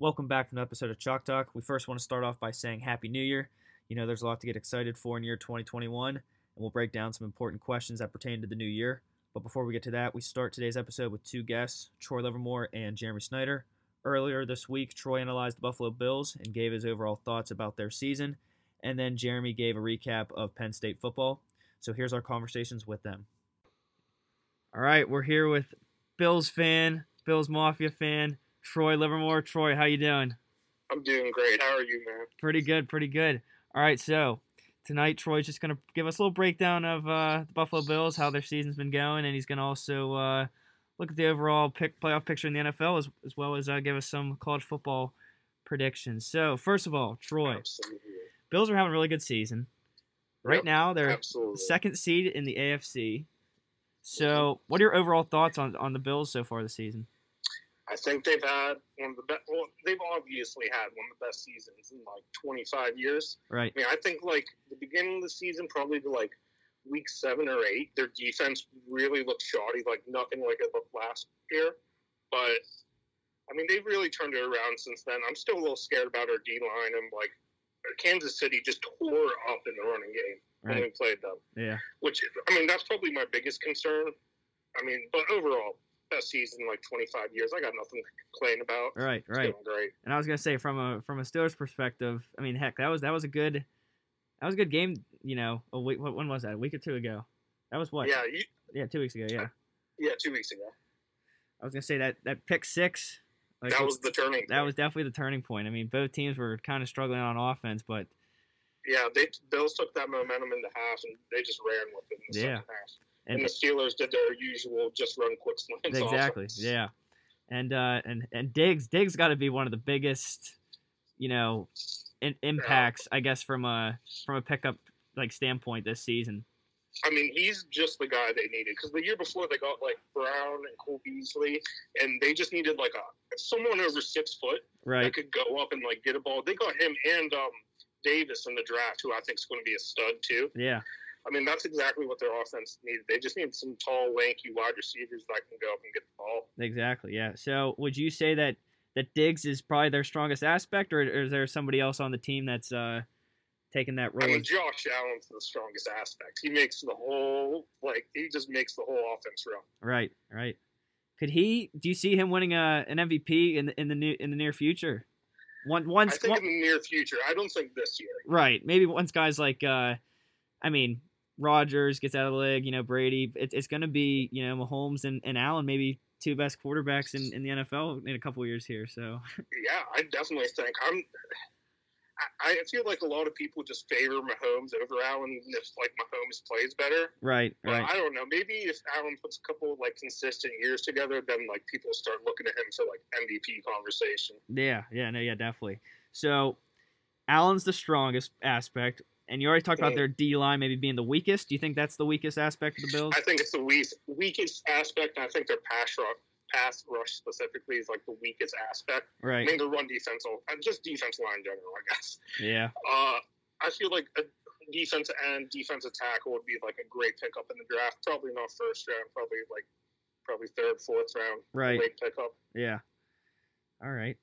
Welcome back to an episode of Chalk Talk. We first want to start off by saying Happy New Year. You know, there's a lot to get excited for in year 2021, and we'll break down some important questions that pertain to the new year. But before we get to that, we start today's episode with two guests, Troy Livermore and Jeremy Snyder. Earlier this week, Troy analyzed the Buffalo Bills and gave his overall thoughts about their season, and then Jeremy gave a recap of Penn State football. So here's our conversations with them. All right, we're here with Bills fan, Bills Mafia fan, Troy Livermore. Troy, how you doing? I'm doing great. How are you, man? Pretty good, pretty good. All right, so tonight Troy's just gonna give us a little breakdown of uh, the Buffalo Bills, how their season's been going, and he's gonna also uh, look at the overall pick, playoff picture in the NFL as, as well as uh, give us some college football predictions. So first of all, Troy, Absolutely. Bills are having a really good season. Right Yep, now, they're Absolutely. second seed in the AFC. So, what are your overall thoughts on, on the Bills so far this season? I think they've had one of the best. Well, they've obviously had one of the best seasons in like 25 years. Right. I mean, I think like the beginning of the season, probably to like week seven or eight, their defense really looked shoddy, like nothing like it looked last year. But I mean, they've really turned it around since then. I'm still a little scared about our D line and like Kansas City just tore up in the running game when Right. we played them. Yeah. which I mean that's probably my biggest concern. I mean, but overall, best season in like 25 years. I got nothing to complain about. Right. Right. great. And I was gonna say from a from a Steelers perspective, I mean, heck, that was that was a good that was a good game. You know, a week. What, when was that? A week or two ago? That was what? Yeah, you, Yeah, two weeks ago. Yeah. yeah, two weeks ago. I was gonna say that that pick six. Like, that was the turning. that point. was definitely the turning point. I mean, both teams were kind of struggling on offense, but yeah. They Bills took that momentum into half and they just ran with it in the Yeah. And, and the Steelers did their usual just run quick slants. exactly, offense. yeah. And uh, and and Diggs Diggs got to be one of the biggest, you know, in, impacts I guess from a from a pickup like standpoint this season. I mean, he's just the guy they needed because the year before they got like Brown and Cole Beasley, and they just needed like a someone over six foot Right. that could go up and like get a ball. They got him and um, Davis in the draft, who I think is going to be a stud too. Yeah. I mean, that's exactly what their offense needed. They just need some tall, lanky wide receivers that can go up and get the ball. Exactly. Yeah. So would you say that that Diggs is probably their strongest aspect, or, or is there somebody else on the team that's uh, taking that role? I mean, Josh Allen's the strongest aspect. He makes the whole like he just makes the whole offense run. right. Right. Could he? Do you see him winning a, an MVP in the, in the new in the near future? One I think one- in the near future. I don't think this year. right. Maybe once guys like, uh, I mean, Rodgers gets out of the league. You know, Brady. It's it's going to be you know Mahomes and, and Allen maybe two best quarterbacks in, in the NFL in a couple years here. So Yeah, I definitely think I'm. I, I feel like a lot of people just favor Mahomes over Allen, if like Mahomes plays better. right. But Right. I don't know. Maybe if Allen puts a couple like consistent years together, then like people start looking at him for like MVP conversation. Yeah, yeah, no, yeah, definitely. So, Allen's the strongest aspect, and you already talked about their D line maybe being the weakest. Do you think that's the weakest aspect of the Bills? I think it's the weak, weakest aspect. And I think their pass rush, pass rush specifically, is like the weakest aspect. Right. I mean, the run defense, and just defense line in general, I guess. Yeah. Uh, I feel like a defense and defensive tackle would be like a great pickup in the draft. Probably not first round. Probably like probably third, fourth round. Right. Great pickup. Yeah. All right.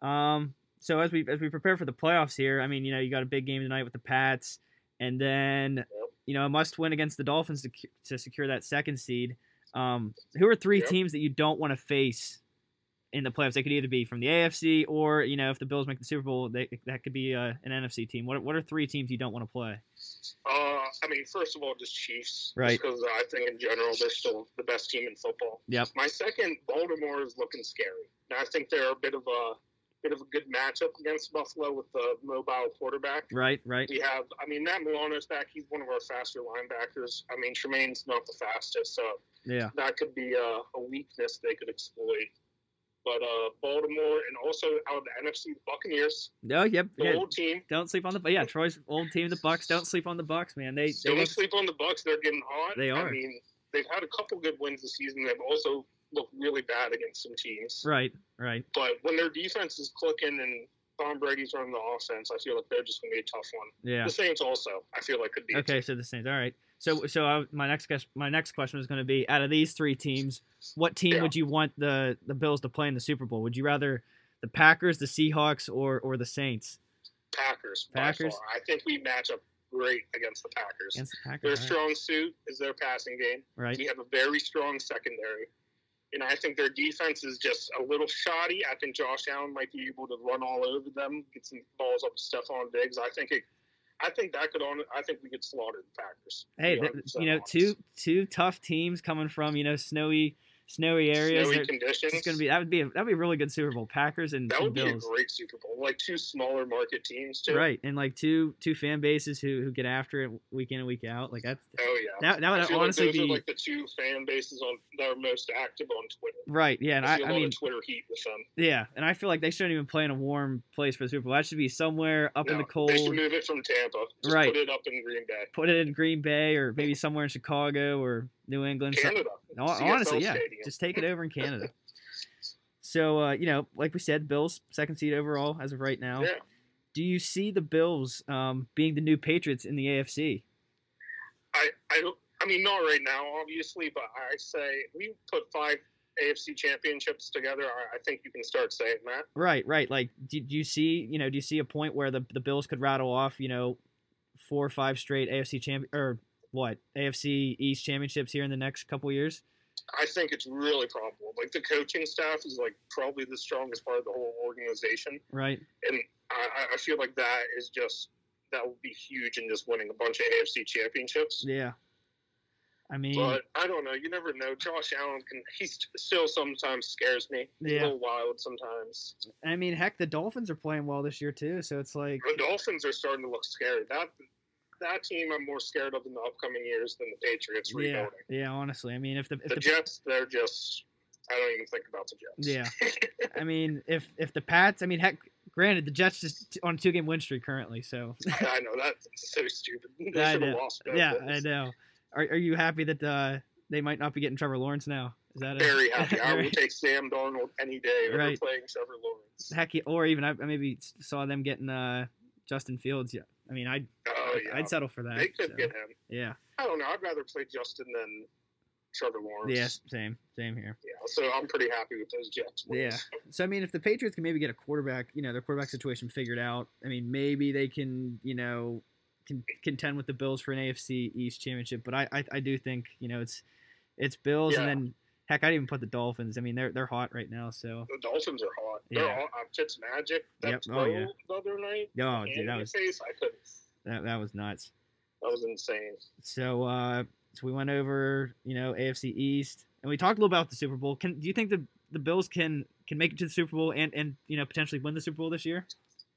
Um. So as we as we prepare for the playoffs here, I mean, you know, you got a big game tonight with the Pats, and then you know a must win against the Dolphins to to secure that second seed. Um. Who are three Yep. teams that you don't want to face? In the playoffs, they could either be from the AFC or you know if the Bills make the Super Bowl, they, that could be uh, an NFC team. What what are three teams you don't want to play? Uh, I mean, first of all, just Chiefs. Right. Because I think in general they're still the best team in football. Yep. My second, Baltimore is looking scary. And I think they're a bit of a bit of a good matchup against Buffalo with the mobile quarterback. Right. Right. We have, I mean, Matt Milano's back. He's one of our faster linebackers. I mean, Tremaine's not the fastest, so Yeah. that could be a, a weakness they could exploit. But uh, Baltimore and also out of the NFC, the Buccaneers, Oh, yep. the Yeah. old team. Don't sleep on the. Yeah, Troy's old team, the Bucks. Don't sleep on the Bucks, man. They they Don't look, sleep on the Bucks. They're getting hot. They are. I mean, they've had a couple good wins this season. They've also looked really bad against some teams. right. Right. But when their defense is clicking and Tom Brady's running the offense, I feel like they're just going to be a tough one. Yeah. The Saints also, I feel like could be. Okay, so the Saints. All right. So so I, my next ques- my next question is going to be out of these three teams, what team Yeah. would you want the the Bills to play in the Super Bowl? Would you rather the Packers, the Seahawks, or or the Saints? Packers. Packers? By far. I think we match up great against the Packers. Against the Their Packers, all right. strong suit is their passing game. right? We have a very strong secondary. And I think their defense is just a little shoddy. I think Josh Allen might be able to run all over them, get some balls up to Stefon Diggs. I think it. I think that could on. I think we could slaughter the Packers. Hey, be th- 100% you know, honest. two two tough teams coming from you know snowy snowy areas. snowy conditions. It's gonna be that would be a, that'd be a really good Super Bowl. Packers and, that and would be a great Super Bowl. Like two smaller market teams too. Right, and like two two fan bases who who get after it week in and week out. Like that's Oh yeah. that that I would honestly like those be are like the two fan bases on that are most active on Twitter. right. Yeah, and I I, feel a I lot mean Twitter heat with them. yeah, and I feel like they shouldn't even play in a warm place for the Super Bowl. That should be somewhere up in the cold. They should move it from Tampa. Just Right. Put it up in Green Bay. Put it in Green Bay or maybe somewhere in Chicago or New England. Canada. CFL honestly, yeah, Stadium. just take it over in Canada. So uh, you know, like we said, Bills second seed overall as of right now. Yeah. Do you see the Bills um, being the new Patriots in the AFC? I, I, I mean, not right now, obviously, but I say we put five AFC championships together. I, I think you can start saying that. Right, right. Like, do, do you see, you know, do you see a point where the the Bills could rattle off, you know, four or five straight AFC champ or what AFC East championships here in the next couple years? I think it's really probable. Like the coaching staff is like probably the strongest part of the whole organization, Right. and I, I- feel like that is just that would be huge in just winning a bunch of AFC championships. Yeah. I mean, But I don't know. You never know. Josh Allen can. He still sometimes scares me. He's Yeah. a little wild sometimes. I mean, heck, the Dolphins are playing well this year too. So it's like, The Dolphins are starting to look scary. That that team I'm more scared of in the upcoming years than the Patriots yeah, rebuilding. yeah. Honestly, I mean, if the if The the Jets, they're just. I don't even think about the Jets. yeah, I mean, if if the Pats, I mean, heck, granted, the Jets just on a two game win streak currently. So I know that's so stupid. They I should have lost. yeah, I know. Are are you happy that uh, they might not be getting Trevor Lawrence now? Is that a, Very happy. I will Right. take Sam Darnold any day over Right. playing Trevor Lawrence. heck, yeah, or even I, I maybe saw them getting uh, Justin Fields. Yeah, I mean, I'd Oh yeah, I'd settle for that. they could so, get him. Yeah, I don't know. I'd rather play Justin than Trevor Lawrence. yeah, same, same here. Yeah. So I'm pretty happy with those Jets. wins. Yeah. So I mean, if the Patriots can maybe get a quarterback, you know, their quarterback situation figured out. I mean, maybe they can, you know, can contend with the Bills for an AFC East championship. But I, I, I do think, you know, it's it's Bills and then heck, I'd even put the Dolphins. I mean, they're they're hot right now. So The Dolphins are hot. They're Yeah. hot. Uh, Fitz Magic. That Yep. Oh, yeah. the other night. oh, dude, that was face, I couldn't. That, that was nuts. That was insane. So uh, so we went over, you know, AFC East, and we talked a little about the Super Bowl. Can do you think the the Bills can can make it to the Super Bowl and and you know potentially win the Super Bowl this year?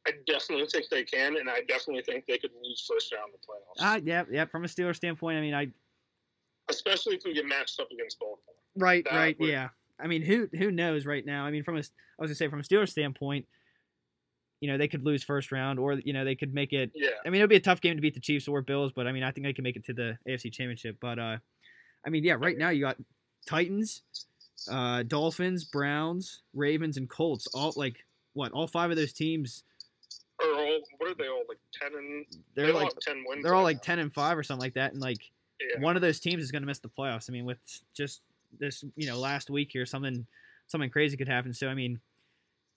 I definitely think they can, and I definitely think they could lose first round of the playoffs. Ah, yeah, yeah. From a Steelers standpoint, I mean, I Especially if we get matched up against Baltimore. Right, That right, would- yeah. I mean, who who knows right now? I mean, from a I was gonna say from a Steelers standpoint, you know, they could lose first round, or you know, they could make it. Yeah. I mean, it'll be a tough game to beat the Chiefs or Bills, but I mean, I think they can make it to the AFC Championship. But uh, I mean, yeah, right now you got Titans, uh, Dolphins, Browns, Ravens, and Colts. All like what? All five of those teams, are all, what are they all like ten and? they're they like ten wins. they're all like now. ten and five or something like that, and like Yeah. one of those teams is going to miss the playoffs. I mean, with just this, you know, last week here, something something crazy could happen. So I mean,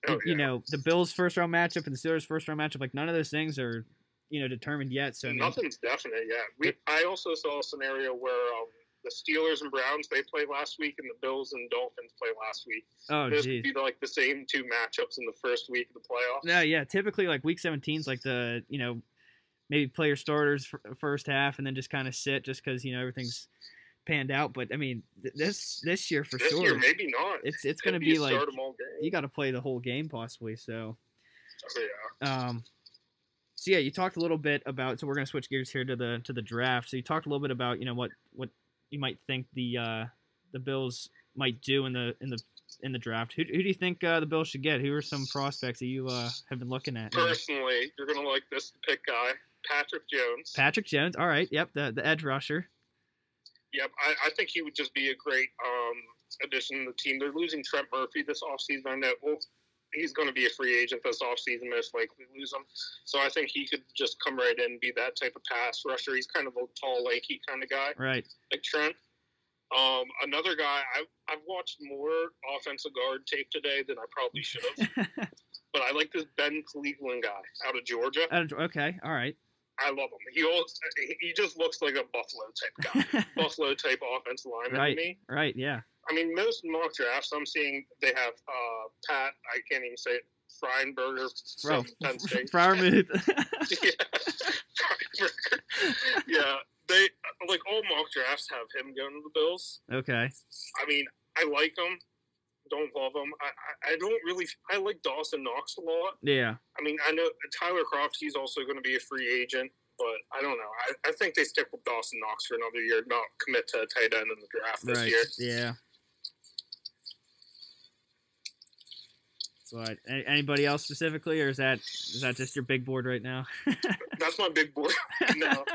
Oh, you, you know, the Bills' first round matchup and the Steelers' first round matchup, like none of those things are, you know, determined yet. So I mean, Nothing's definite yet. We, I also saw a scenario where um, the Steelers and Browns they played last week, and the Bills and Dolphins played last week. oh This geez, would be like the same two matchups in the first week of the playoffs. yeah, yeah. Typically, like week 17 is like the, you know, maybe player starters first half and then just kind of sit just because you know everything's panned out. But I mean, th- this this year for this sure, year, maybe not. it's it's going to be like start 'em all game. you got to play the whole game possibly. So. Oh, yeah. Um, so yeah, you talked a little bit about. So we're gonna switch gears here to the to the draft. So you talked a little bit about you know what what you might think the uh, the Bills might do in the in the in the draft. Who, who do you think uh, the Bills should get? Who are some prospects that you uh, have been looking at? Personally, you're gonna like this pick guy, Patrick Jones. Patrick Jones. All right. Yep. The the edge rusher. Yep, I, I think he would just be a great um, addition to the team. They're losing Trent Murphy this offseason. I know well, he's going to be a free agent this offseason, most likely lose him. So I think he could just come right in and be that type of pass rusher. He's kind of a tall, lanky kind of guy, Right. like Trent. Um, another guy, I, I've watched more offensive guard tape today than I probably should have. But I like this Ben Cleveland guy out of Georgia. Uh, okay, all right. I love him. He also, he just looks like a Buffalo type guy, Buffalo type offensive lineman Right. to me. right, yeah. I mean, most mock drafts I'm seeing they have uh, Pat. I can't even say it. Freinberger Bro, from Penn State. Freiermuth. yeah. Yeah, they like all mock drafts have him going to the Bills. okay. I mean, I like him. Don't love him. I, I, I don't really. I like Dawson Knox a lot. Yeah. I mean, I know Tyler Kroft. He's also going to be a free agent, but I don't know. I, I think they stick with Dawson Knox for another year, not commit to a tight end in the draft this Right. year. Yeah. But anybody else specifically, or is that is that just your big board right now? That's my big board. no.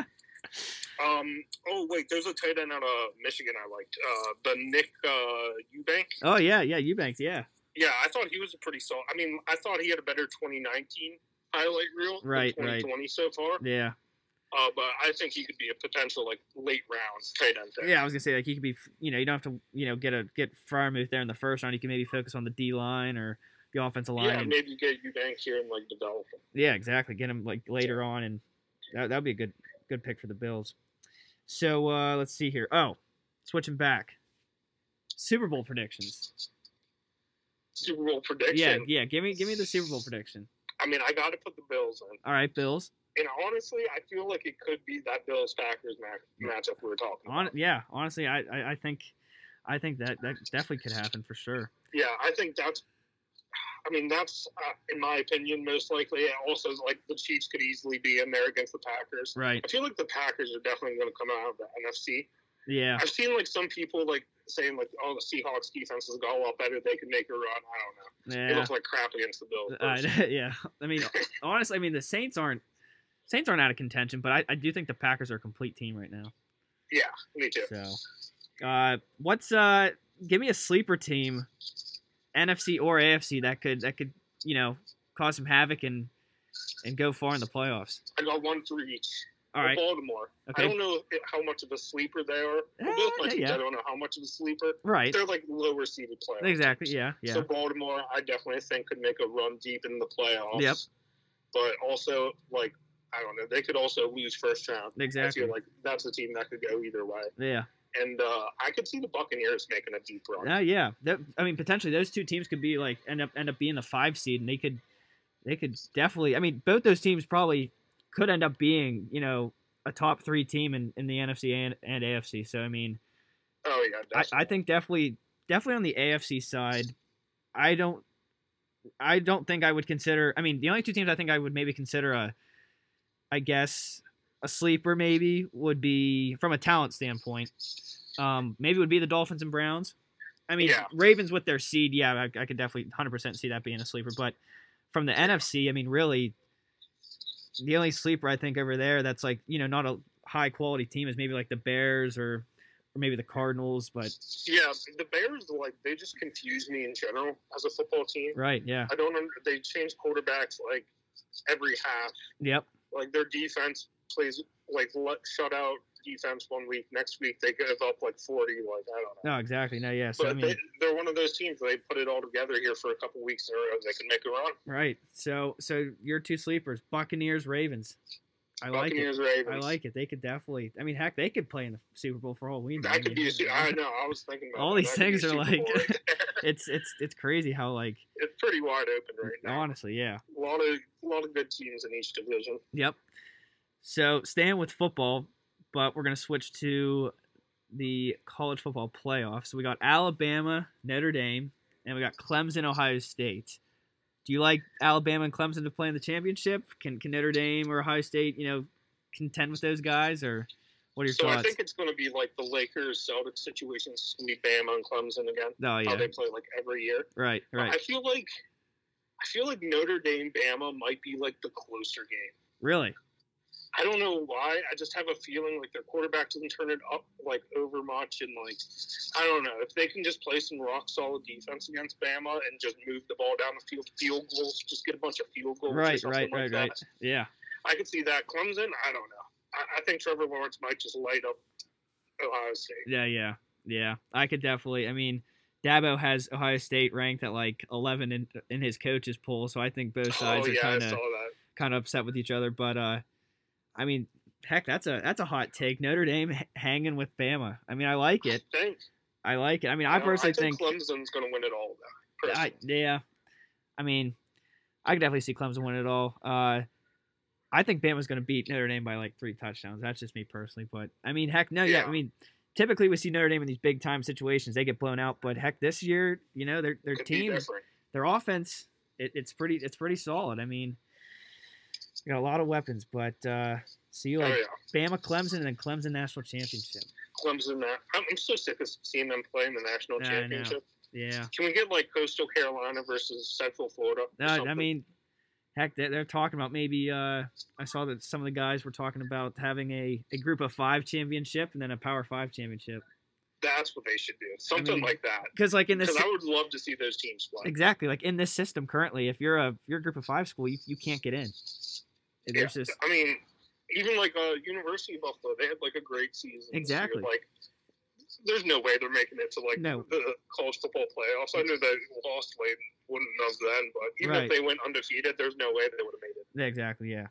Um. Oh wait, there's a tight end out of Michigan I liked. Uh, the Nick uh, Eubank. oh yeah, yeah, Eubanks, yeah. Yeah, I thought he was a pretty solid. I mean, I thought he had a better 2019 highlight reel Right, than right. 2020 so far. Yeah. Uh, but I think he could be a potential like late round tight end. There. Yeah, I was gonna say like you could be, you know, you don't have to, you know, get a get Freiermuth there in the first round. You can maybe focus on the D line or the offensive line. Yeah, and- maybe get Eubank here and like develop him. Yeah, exactly. Get him like later on, and that that'd be a good good pick for the Bills. So uh, let's see here. Oh, switching back, Super Bowl predictions. Super Bowl prediction. Yeah, yeah. Give me give me the Super Bowl prediction. I mean, I got to put the Bills in. All right, Bills. And honestly, I feel like it could be that Bills Packers ma- matchup we were talking On about. yeah, honestly, I, I I think I think that that definitely could happen for sure. Yeah, I think that's. I mean, that's uh, in my opinion most likely. Also, like the Chiefs could easily be in there against the Packers. Right. I feel like the Packers are definitely going to come out of the NFC. Yeah. I've seen like some people like saying like, "Oh, the Seahawks defense has got a lot better. They can make a run." I don't know. Yeah. It looks like crap against the Bills. Uh, yeah. I mean, honestly, I mean the Saints aren't Saints aren't out of contention, but I, I do think the Packers are a complete team right now. yeah, me too. So, uh, what's uh, give me a sleeper team, NFC or AFC that could that could you know cause some havoc and and go far in the playoffs. I got one for each. All right, Baltimore. Okay. I don't know how much of a sleeper they are. Eh, Both my teams, yeah. I don't know how much of a sleeper. right, They're like lower seeded players. exactly, yeah, yeah, So Baltimore, I definitely think could make a run deep in the playoffs. Yep. But also, like, I don't know, they could also lose first round. exactly, I feel like that's a team that could go either way. yeah, And uh, I could see the Buccaneers making a deep run. uh, yeah. That, I mean, potentially those two teams could be like end up end up being the five seed, and they could they could definitely. I mean, both those teams probably could end up being you know a top three team in, in the NFC and, and AFC. So I mean. Oh yeah, I. I think definitely definitely on the AFC side, I don't I don't think I would consider I mean the only two teams I think I would maybe consider a I guess a sleeper maybe would be from a talent standpoint. Um maybe would be the Dolphins and Browns. I mean Yeah. Ravens with their seed, yeah, I, I could definitely 100% see that being a sleeper, but from the NFC, I mean really the only sleeper I think over there that's like, you know, not a high quality team is maybe like the Bears or or maybe the Cardinals, but yeah, the Bears like they just confuse me in general as a football team. right, yeah, I don't. They change quarterbacks like every half. yep, Like their defense plays like let shut out defense one week. Next week they give up like forty. Like I don't know. no, exactly, no, yeah. So But I mean, they, they're one of those teams. They put it all together here for a couple weeks in a row. They can make a run. right. So so your two sleepers, Buccaneers, Ravens. I like it. Ravens. I like it. They could definitely. I mean, heck, they could play in the Super Bowl for all we know. I That could mean, be a. I know. I was thinking about All that. these That could things are like- right. It's it's it's crazy how like it's pretty wide open right now. honestly, yeah. A lot of a lot of good teams in each division. Yep. So staying with football, but we're gonna switch to the college football playoffs. So we got Alabama, Notre Dame, and we got Clemson, Ohio State. Do you like Alabama and Clemson to play in the championship? Can can Notre Dame or Ohio State, you know, contend with those guys, or what are your So I think it's going to be like the Lakers Celtics situation. It's going to be Bama and Clemson again. oh yeah, How they play like every year. right, right, I feel like I feel like Notre Dame Bama might be like the closer game. really. I don't know why. I just have a feeling like their quarterback doesn't turn it up like over much, and like I don't know if they can just play some rock solid defense against Bama and just move the ball down the field, field goals, just get a bunch of field goals. Right, something right, like right, that. right. Yeah, I could see that. Clemson, I don't know. I, I think Trevor Lawrence might just light up Ohio State. yeah, yeah, yeah. I could definitely. I mean, Dabo has Ohio State ranked at like 11 in in his coaches poll, so I think both sides oh are yeah, I kind of kind of upset with each other. But uh, I mean, heck, that's a that's a hot take. Notre Dame h- hanging with Bama. I mean, I like it. I think. I like it. I mean, I know, personally I think, think, Clemson's going to win it all. Though, I, yeah. I mean, I could definitely see Clemson win it all. Uh, I think Bama's going to beat Notre Dame by like three touchdowns. That's just me personally. But I mean, heck, no, yeah. Yeah. I mean, typically we see Notre Dame in these big time situations. They get blown out. But heck, this year, you know, their their Could team, their offense, it, it's pretty it's pretty solid. I mean, they got a lot of weapons. But uh, see you like oh yeah, Bama, Clemson, and then Clemson national championship. Clemson. I'm, I'm so sick of seeing them play in the national I know. championship. Yeah. Can we get like Coastal Carolina versus Central Florida? or No, I mean, heck, they're, they're talking about maybe. Uh, I saw that some of the guys were talking about having a, a group of five championship and then a power five championship. that's what they should do. Something mean, like that. Because like in this, I would love to see those teams play. exactly like in this system currently, if you're a if you're a group of five school, you, you can't get in. Yeah, There's just I mean, even like uh, University of Buffalo, they had like a great season. year. Exactly. Like, there's no way they're making it to like No. the college football playoffs. I knew they lost late, wouldn't have then, but even Right. if they went undefeated, there's no way they would have made it. Exactly yeah.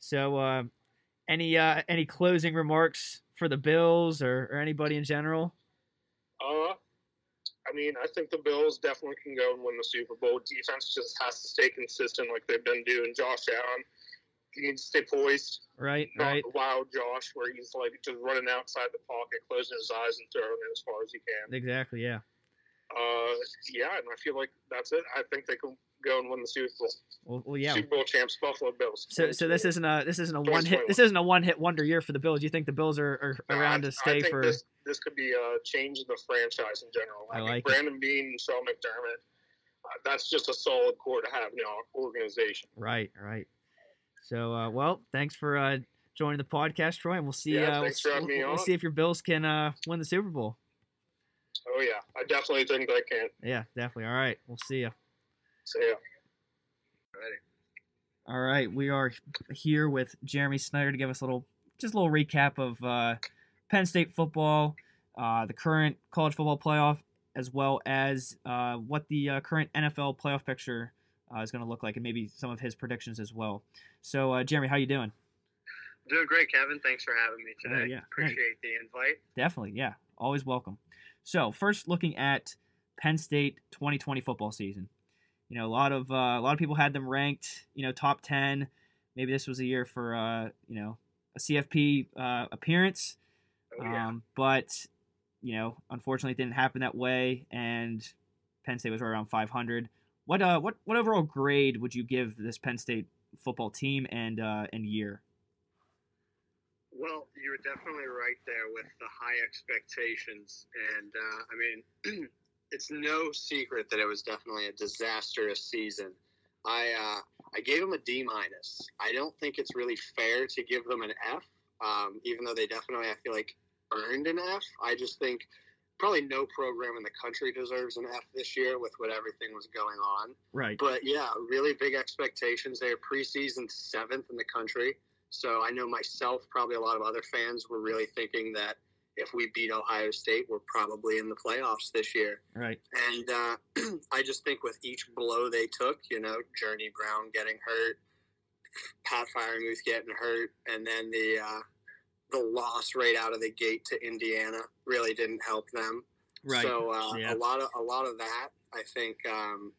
So uh, any uh, any closing remarks for the Bills or, or anybody in general? Uh, I mean, I think the Bills definitely can go and win the Super Bowl. Defense just has to stay consistent like they've been doing. Josh Allen, he needs to stay poised. Right, Not right. wow Josh, where he's like just running outside the pocket, closing his eyes and throwing it as far as he can. Exactly, yeah. Uh, yeah, and I feel like that's it. I think they can go and win the Super Bowl. Well, well yeah. Super Bowl champs, Buffalo Bills. So, so this isn't a this isn't a one hit this isn't a one hit wonder year for the Bills. You think the Bills are, are No, around I- to stay I think for? this. This could be a change in the franchise in general. I mean, like it. Brandon Beane and Sean McDermott. Uh, that's just a solid core to have in our organization. Right, right. So, uh, well, thanks for uh, joining the podcast, Troy, and we'll see. Yeah, uh, thanks we'll, for having we'll- me we'll on. see if your Bills can uh, win the Super Bowl. Oh yeah, I definitely think they can. Yeah, definitely. All right, we'll see you. So yeah. All right, we are here with Jeremy Snyder to give us a little, just a little recap of uh, Penn State football, uh, the current college football playoff, as well as uh, what the uh, current NFL playoff picture uh, is going to look like, and maybe some of his predictions as well. So, uh, Jeremy, how you doing? Doing great, Kevin. Thanks for having me today. yeah. Appreciate the invite. Definitely, yeah, always welcome. So, first, looking at Penn State 2020 football season. You know, a lot of uh, a lot of people had them ranked, you know, top 10. Maybe this was a year for uh, you know, a CFP uh, appearance. Oh, yeah. Um, but you know, unfortunately, it didn't happen that way, and Penn State was right around 500. What uh, what what overall grade would you give this Penn State football team and uh, and year? Well, you're definitely right there with the high expectations. And, uh, I mean, it's no secret that it was definitely a disastrous season. I, uh, I gave them a D minus. I don't think it's really fair to give them an F, um, even though they definitely, I feel like, earned an F. I just think probably no program in the country deserves an F this year with what everything was going on. Right. But yeah, really big expectations. They are preseason seventh in the country. So I know myself, probably a lot of other fans were really thinking that if we beat Ohio State, we're probably in the playoffs this year. Right. And uh, I just think with each blow they took, you know, Journey Brown getting hurt, Pat Freiermuth getting hurt, and then the uh, the loss right out of the gate to Indiana really didn't help them. Right. So uh, Yeah. a lot of a lot of that, I think, um,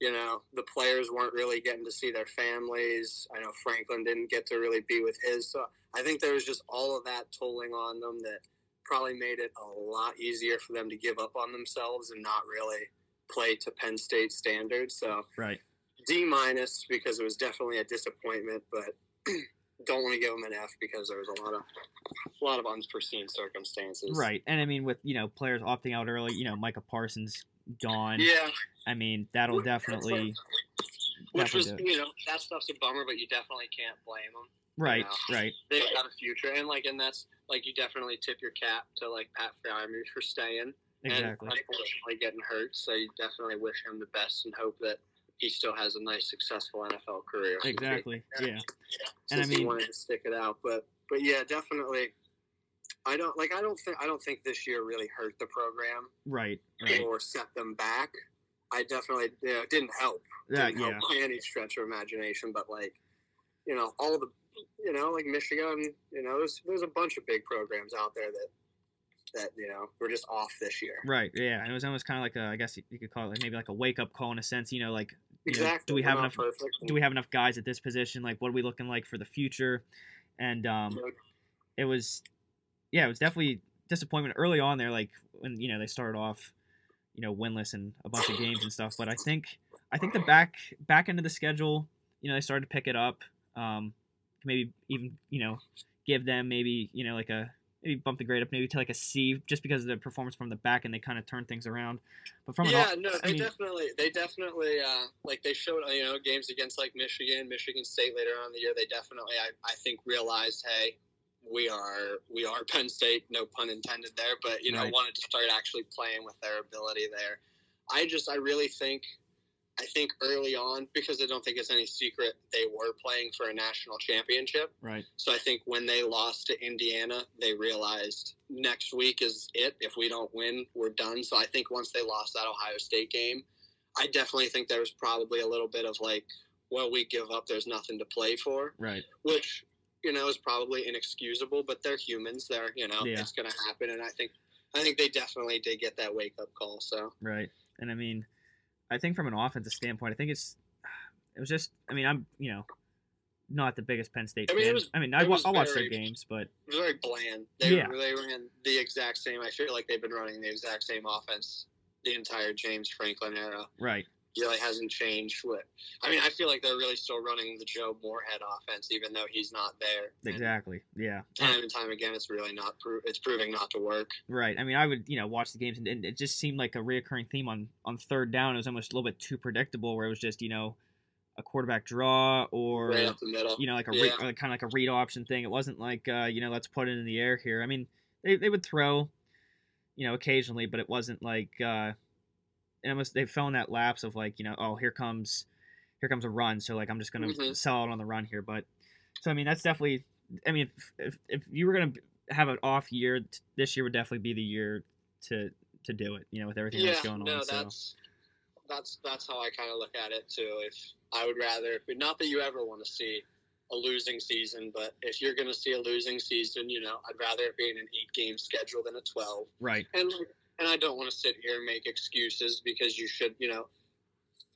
you know, the players weren't really getting to see their families. I know Franklin didn't get to really be with his. So I think there was just all of that tolling on them that probably made it a lot easier for them to give up on themselves and not really play to Penn State standards. So right. D minus because it was definitely a disappointment, but don't want to give them an F because there was a lot of a lot of unforeseen circumstances. Right. And I mean, with, you know, players opting out early, you know, Micah Parsons gone. Yeah. I mean, that'll definitely. Which was, definitely do you know, that stuff's a bummer, but you definitely can't blame them. Right, know. right. They've got a future, and like, and that's like you definitely tip your cap to like Pat Freiermuth for staying Exactly. and unfortunately getting hurt. So you definitely wish him the best and hope that he still has a nice, successful NFL career. Exactly. Yeah. And I Since he mean- wanted to stick it out, but but yeah, definitely. I don't like. I don't think. I don't think this year really hurt the program Right. Right. or set them back. I definitely you know, didn't help. Yeah. Didn't help Yeah. by any stretch of imagination. But like, you know, all the, you know, like Michigan. You know, there's there's a bunch of big programs out there that that you know we're just off this year. Right. Yeah. And it was almost kind of like a, I guess you could call it like maybe like a wake up call in a sense. You know, like Exactly. do we have enough? Perfect. Do we have enough guys at this position? Like, what are we looking like for the future? And um, it was, yeah, it was definitely disappointment early on there. Like when you know they started off, you know, winless in a bunch of games and stuff. But I think I think the back back end of the schedule, you know, they started to pick it up. Um, maybe even you know give them maybe you know like a maybe bump the grade up maybe to like a C just because of the performance from the back and they kind of turn things around. But from yeah, all- no, I they mean- definitely, they definitely, uh, like they showed, you know, games against like Michigan, Michigan State later on in the year. They definitely, I, I think, realized, hey, we are, we are Penn State, no pun intended there, but you know, Right. wanted to start actually playing with their ability there. I just, I really think, I think early on, because I don't think it's any secret, they were playing for a national championship. right, So I think when they lost to Indiana, they realized next week is it. If we don't win, we're done. So I think once they lost that Ohio State game, I definitely think there was probably a little bit of like, well, we give up. There's nothing to play for, right, which you know is probably inexcusable. But they're humans. They're you know Yeah. it's going to happen. And I think I think they definitely did get that wake up call. So right. And I mean, I think from an offensive standpoint, I think it's it was just. I mean, I'm you know not the biggest Penn State I mean, fan. was- I mean, I, it wa- was I watch their games, but it was very bland. They Yeah. they ran the exact same. I feel like they've been running the exact same offense the entire James Franklin era. right, really hasn't changed. What I mean, I feel like they're really still running the Joe Moorhead offense, even though he's not there. And exactly, yeah. Time and time again, it's really not. Pro- it's proving not to work. Right. I mean, I would, you know, watch the games, and, and it just seemed like a reoccurring theme on on third down. It was almost a little bit too predictable, where it was just, you know, a quarterback draw or right up the middle. you know, like a Yeah. re- kind of like a read option thing. It wasn't like, uh, you know, let's put it in the air here. I mean, they they would throw, you know, occasionally, but it wasn't like, uh, almost they fell in that lapse of like, you know, oh, here comes, here comes a run, so like I'm just gonna Mhm. sell out on the run here. But so I mean, that's definitely. I mean, if if, if you were gonna have an off year, this year would definitely be the year to to do it. You know, with everything yeah, that's going no, on. So that's that's that's how I kind of look at it too. If I would rather, not that you ever want to see a losing season, but if you're going to see a losing season, you know, I'd rather it be in an eight game schedule than a twelve. right, and and I don't want to sit here and make excuses because you should, you know,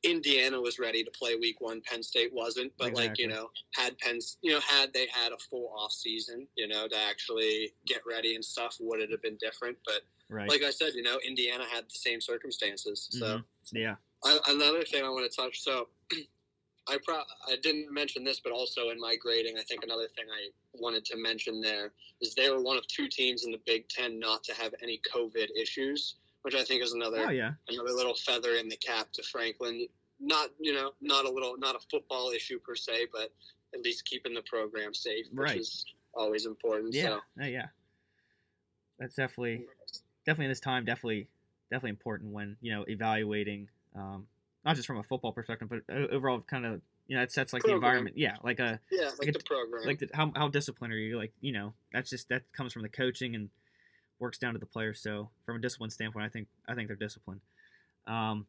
Indiana was ready to play week one, Penn State wasn't, but like you know, had Penn, you know, had they had a full off season, you know, to actually get ready and stuff, would it have been different? But right, like I said, you know, Indiana had the same circumstances. So Mhm. yeah, I, another thing I want to touch. So I pro- I didn't mention this, but also in my grading, I think another thing I wanted to mention there is they were one of two teams in the Big Ten not to have any COVID issues, which I think is another oh yeah, another little feather in the cap to Franklin. Not you know not a little not a football issue per se, but at least keeping the program safe, which Right. is always important. yeah, So. uh, yeah. That's definitely definitely in this time definitely definitely important when you know evaluating um, not just from a football perspective but overall kind of you know it sets like the environment yeah like a Yeah, like a- the program. like the, how how disciplined are you? Like you know that's just that comes from the coaching and works down to the players. So from a discipline standpoint I think I think they're disciplined. Um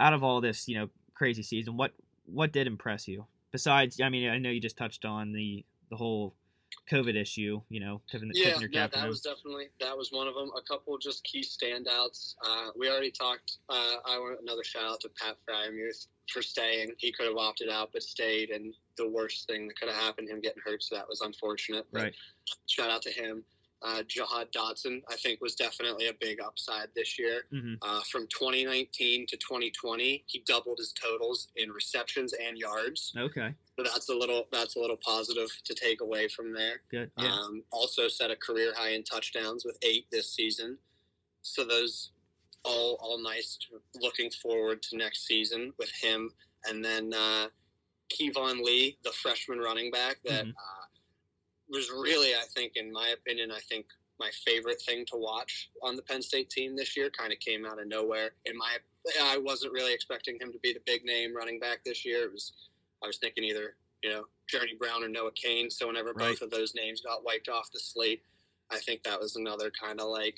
out of all this you know crazy season what what did impress you? Besides I mean I know you just touched on the the whole COVID issue you know yeah, tipping your cap to that was definitely that was one of them. A couple just key standouts. Uh, we already talked. Uh, I want another shout out to Pat Freiermuth for staying. He could have opted out, but stayed. And the worst thing that could have happened, him getting hurt, so that was unfortunate. But right Shout out to him. Uh, Jahan Dotson, I think, was definitely a big upside this year. hmm Uh, from 2019 to 2020, he doubled his totals in receptions and yards. okay So that's a little that's a little positive to take away from there. good yeah Um, also set a career high in touchdowns with eight this season. So those all all nice. Looking forward to next season with him, and then uh, Keyvone Lee, the freshman running back, that Mhm. uh, was really, I think, in my opinion, I think my favorite thing to watch on the Penn State team this year. Kind of came out of nowhere. In my, I wasn't really expecting him to be the big name running back this year. It was, I was thinking either you know Journey Brown or Noah Cain. So whenever Right. both of those names got wiped off the slate, I think that was another kind of like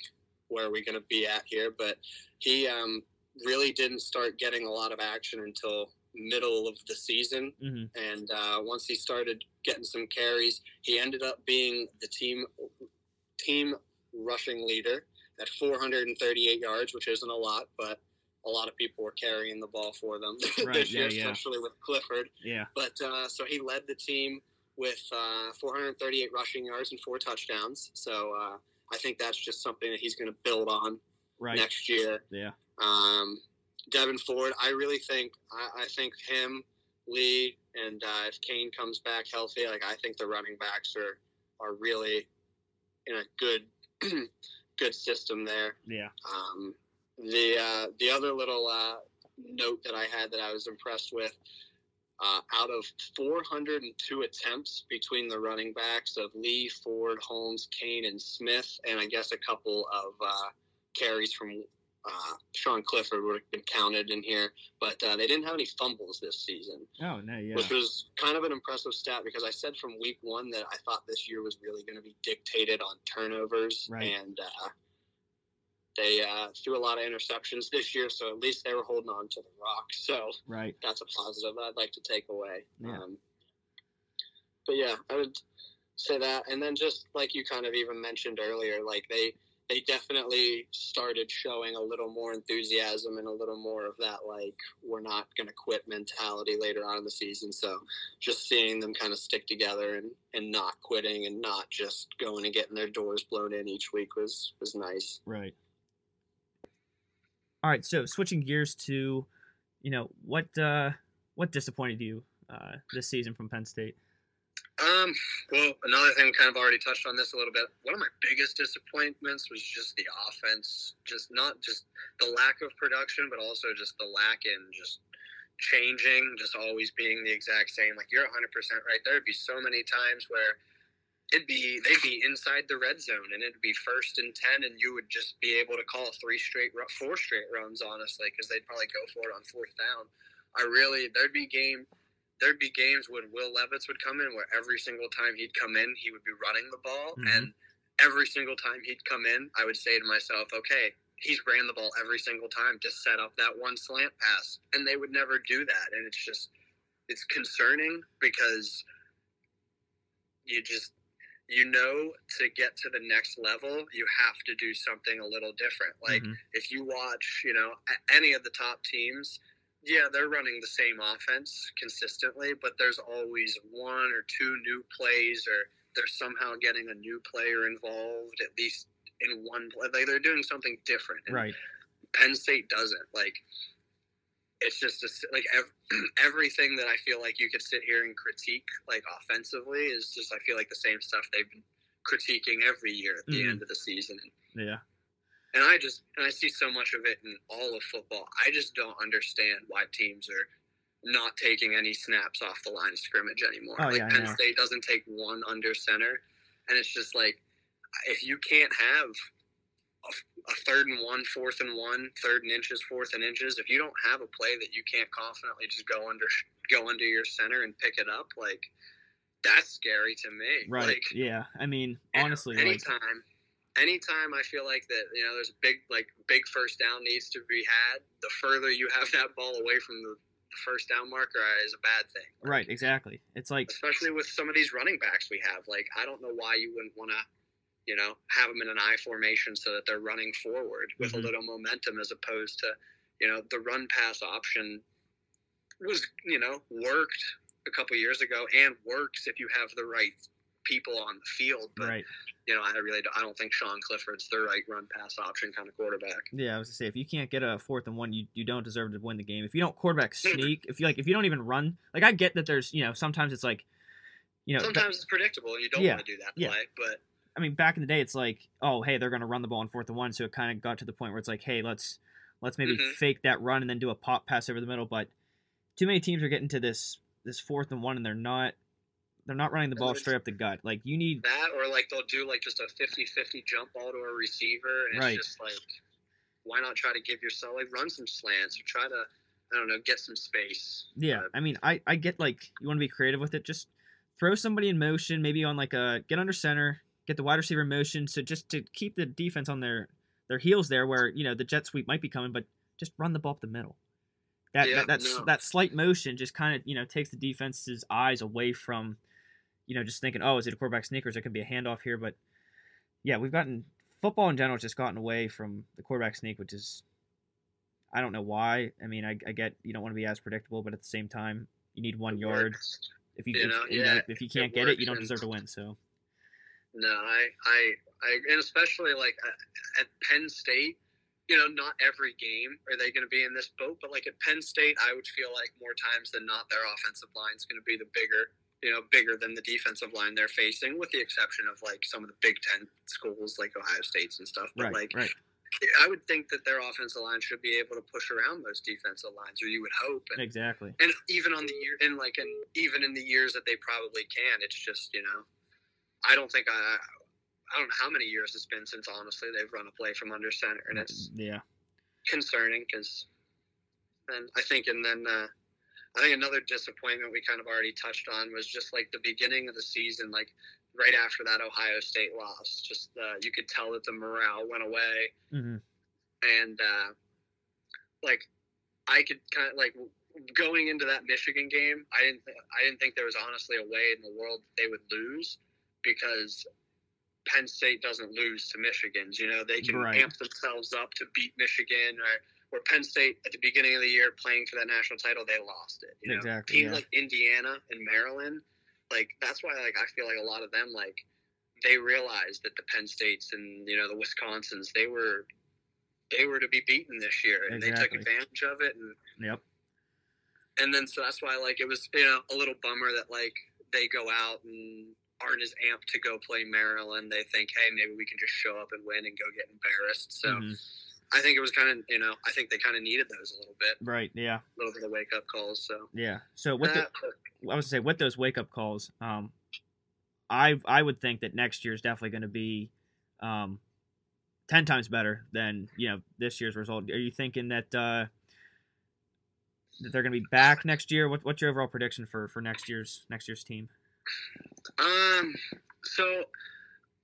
where are we going to be at here. But he um, really didn't start getting a lot of action until middle of the season. hmm And uh, once he started getting some carries, he ended up being the team team rushing leader at 438 yards, which isn't a lot, but a lot of people were carrying the ball for them Right, this year, yeah, yeah. especially with Clifford. Yeah. But uh, so he led the team with uh, 438 rushing yards and four touchdowns. So uh, I think that's just something that he's going to build on Right. next year. Yeah. Um, Devyn Ford, I really think I, I think him, Lee, and uh, if Cain comes back healthy, like I think the running backs are are really in a good good system there. Yeah. Um, the uh, the other little uh, note that I had that I was impressed with. Uh, out of 402 attempts between the running backs of Lee, Ford, Holmes, Cain, and Smith, and I guess a couple of uh, carries from uh, Sean Clifford would have been counted in here, but uh, they didn't have any fumbles this season, Oh no. Yeah. which was kind of an impressive stat because I said from week one that I thought this year was really going to be dictated on turnovers, Right. and uh, they uh, threw a lot of interceptions this year, so at least they were holding on to the rock. So Right. that's a positive I'd like to take away. Yeah. Um, but yeah, I would say that, and then just like you kind of even mentioned earlier, like they they definitely started showing a little more enthusiasm and a little more of that like we're not going to quit mentality later on in the season. So just seeing them kind of stick together and and not quitting and not just going and getting their doors blown in each week was was nice. Right. All right. So switching gears to, you know, what uh, what disappointed you uh, this season from Penn State? Um, well, another thing kind of already touched on this a little bit. One of my biggest disappointments was just the offense, just not just the lack of production, but also just the lack in just changing, just always being the exact same. Like you're 100% right. There'd be so many times where it'd be they'd be inside the red zone and it'd be first and 10 and you would just be able to call three straight four straight runs honestly because they'd probably go for it on fourth down i really there'd be game there'd be games when will Levis would come in where every single time he'd come in he would be running the ball Mhm. and every single time he'd come in i would say to myself okay he's ran the ball every single time to set up that one slant pass and they would never do that and it's just it's concerning because you just you know to get to the next level you have to do something a little different like Mhm. if you watch you know any of the top teams yeah they're running the same offense consistently but there's always one or two new plays or they're somehow getting a new player involved at least in one play like they're doing something different and Right. Penn State doesn't. Like, it's just a, like ev- everything that I feel like you could sit here and critique, like offensively, is just I feel like the same stuff they've been critiquing every year at the Mhm. end of the season. Yeah. And I just and I see so much of it in all of football. I just don't understand why teams are not taking any snaps off the line of scrimmage anymore. Oh, like yeah, Penn. State doesn't take one under center, and it's just like if you can't have a, third and one, fourth and one, third and inches, fourth and inches, if you don't have a play that you can't confidently just go under go under your center and pick it up, like that's scary to me. Right. Like, yeah. I mean, honestly, like, anytime anytime i feel like that you know there's a big like big first down needs to be had the further you have that ball away from the the first down marker uh, is a bad thing Like, right. Exactly. It's like, especially with some of these running backs we have like i don't know why you wouldn't want to you know have them in an i formation so that they're running forward with Mhm. a little momentum as opposed to you know the run pass option was you know worked a couple years ago and works if you have the right people on the field but right. you know, I really don't, I don't think Sean Clifford's the right run pass option kind of quarterback. Yeah, I was gonna say if you can't get a fourth and one, you, you don't deserve to win the game. If you don't quarterback sneak, if you like, if you don't even run, like I get that there's you know sometimes it's like, you know, Sometimes it's predictable and you don't Yeah, want to do that yeah. but I mean, back in the day, it's like, oh, hey, they're gonna run the ball on fourth and one, so it kind of got to the point where it's like, hey, let's let's maybe Mhm. fake that run and then do a pop pass over the middle. But too many teams are getting to this this fourth and one, and they're not they're not running the ball straight up the gut. Like you need that or like they'll do like just a 50-50 jump ball to a receiver and Right. it's just like why not try to give yourself like run some slants or try to I don't know, get some space. Yeah, Uh, I mean, I I get like you want to be creative with it. Just throw somebody in motion, maybe on like a get under center, get the wide receiver in motion, so just to keep the defense on their their heels there, where you know the jet sweep might be coming, but just run the ball up the middle. That Yeah, that no. that slight motion just kind of you know takes the defense's eyes away from, you know, just thinking, oh, is it a quarterback sneak or is there could be a handoff here? But yeah, we've gotten football in general has just gotten away from the quarterback sneak, which is I don't know why. I mean, I, I get you don't want to be as predictable, but at the same time, you need one It yard. works. If you, You if, know, you yeah, know, if you can't get it, you don't deserve to win. So No, I, I, I, and especially like uh, at Penn State, you know, not every game are they going to be in this boat, but like at Penn State, I would feel like more times than not, their offensive line is going to be the bigger, you know, bigger than the defensive line they're facing, with the exception of like some of the Big Ten schools like Ohio State's and stuff. But right, like, right, I would think that their offensive line should be able to push around those defensive lines, or you would hope. And, exactly. and even on the year, and like, and even in the years that they probably can, it's just you know, I don't think I, I don't know how many years it's been since honestly they've run a play from under center, and it's yeah, concerning because, and I think, and then uh, I think another disappointment we kind of already touched on was just like the beginning of the season, like right after that Ohio State loss, just uh, you could tell that the morale went away. Hmm and uh, like I could kind of like going into that Michigan game, I didn't th- I didn't think there was honestly a way in the world they would lose because Penn State doesn't lose to Michigan's. You know, they can Right. amp themselves up to beat Michigan or. Where Penn State at the beginning of the year playing for that national title, they lost it. You know, Exactly, teams yeah. like Indiana and Maryland, like that's why like I feel like a lot of them like they realized that the Penn States and you know the Wisconsins they were they were to be beaten this year and they took advantage of it and Yep. and then so that's why like it was you know a little bummer that like they go out and aren't as amped to go play Maryland. They think hey maybe we can just show up and win and go get embarrassed. So Mhm. I think it was kind of you know I think they kind of needed those a little bit, Right. Yeah. a little bit of wake up calls. So Yeah. So with the, Uh, I was gonna say with those wake up calls, um, I I would think that next year is definitely going to be, um, ten times better than you know this year's result. Are you thinking that uh, that they're going to be back next year? What what's your overall prediction for for next year's next year's team? Um, so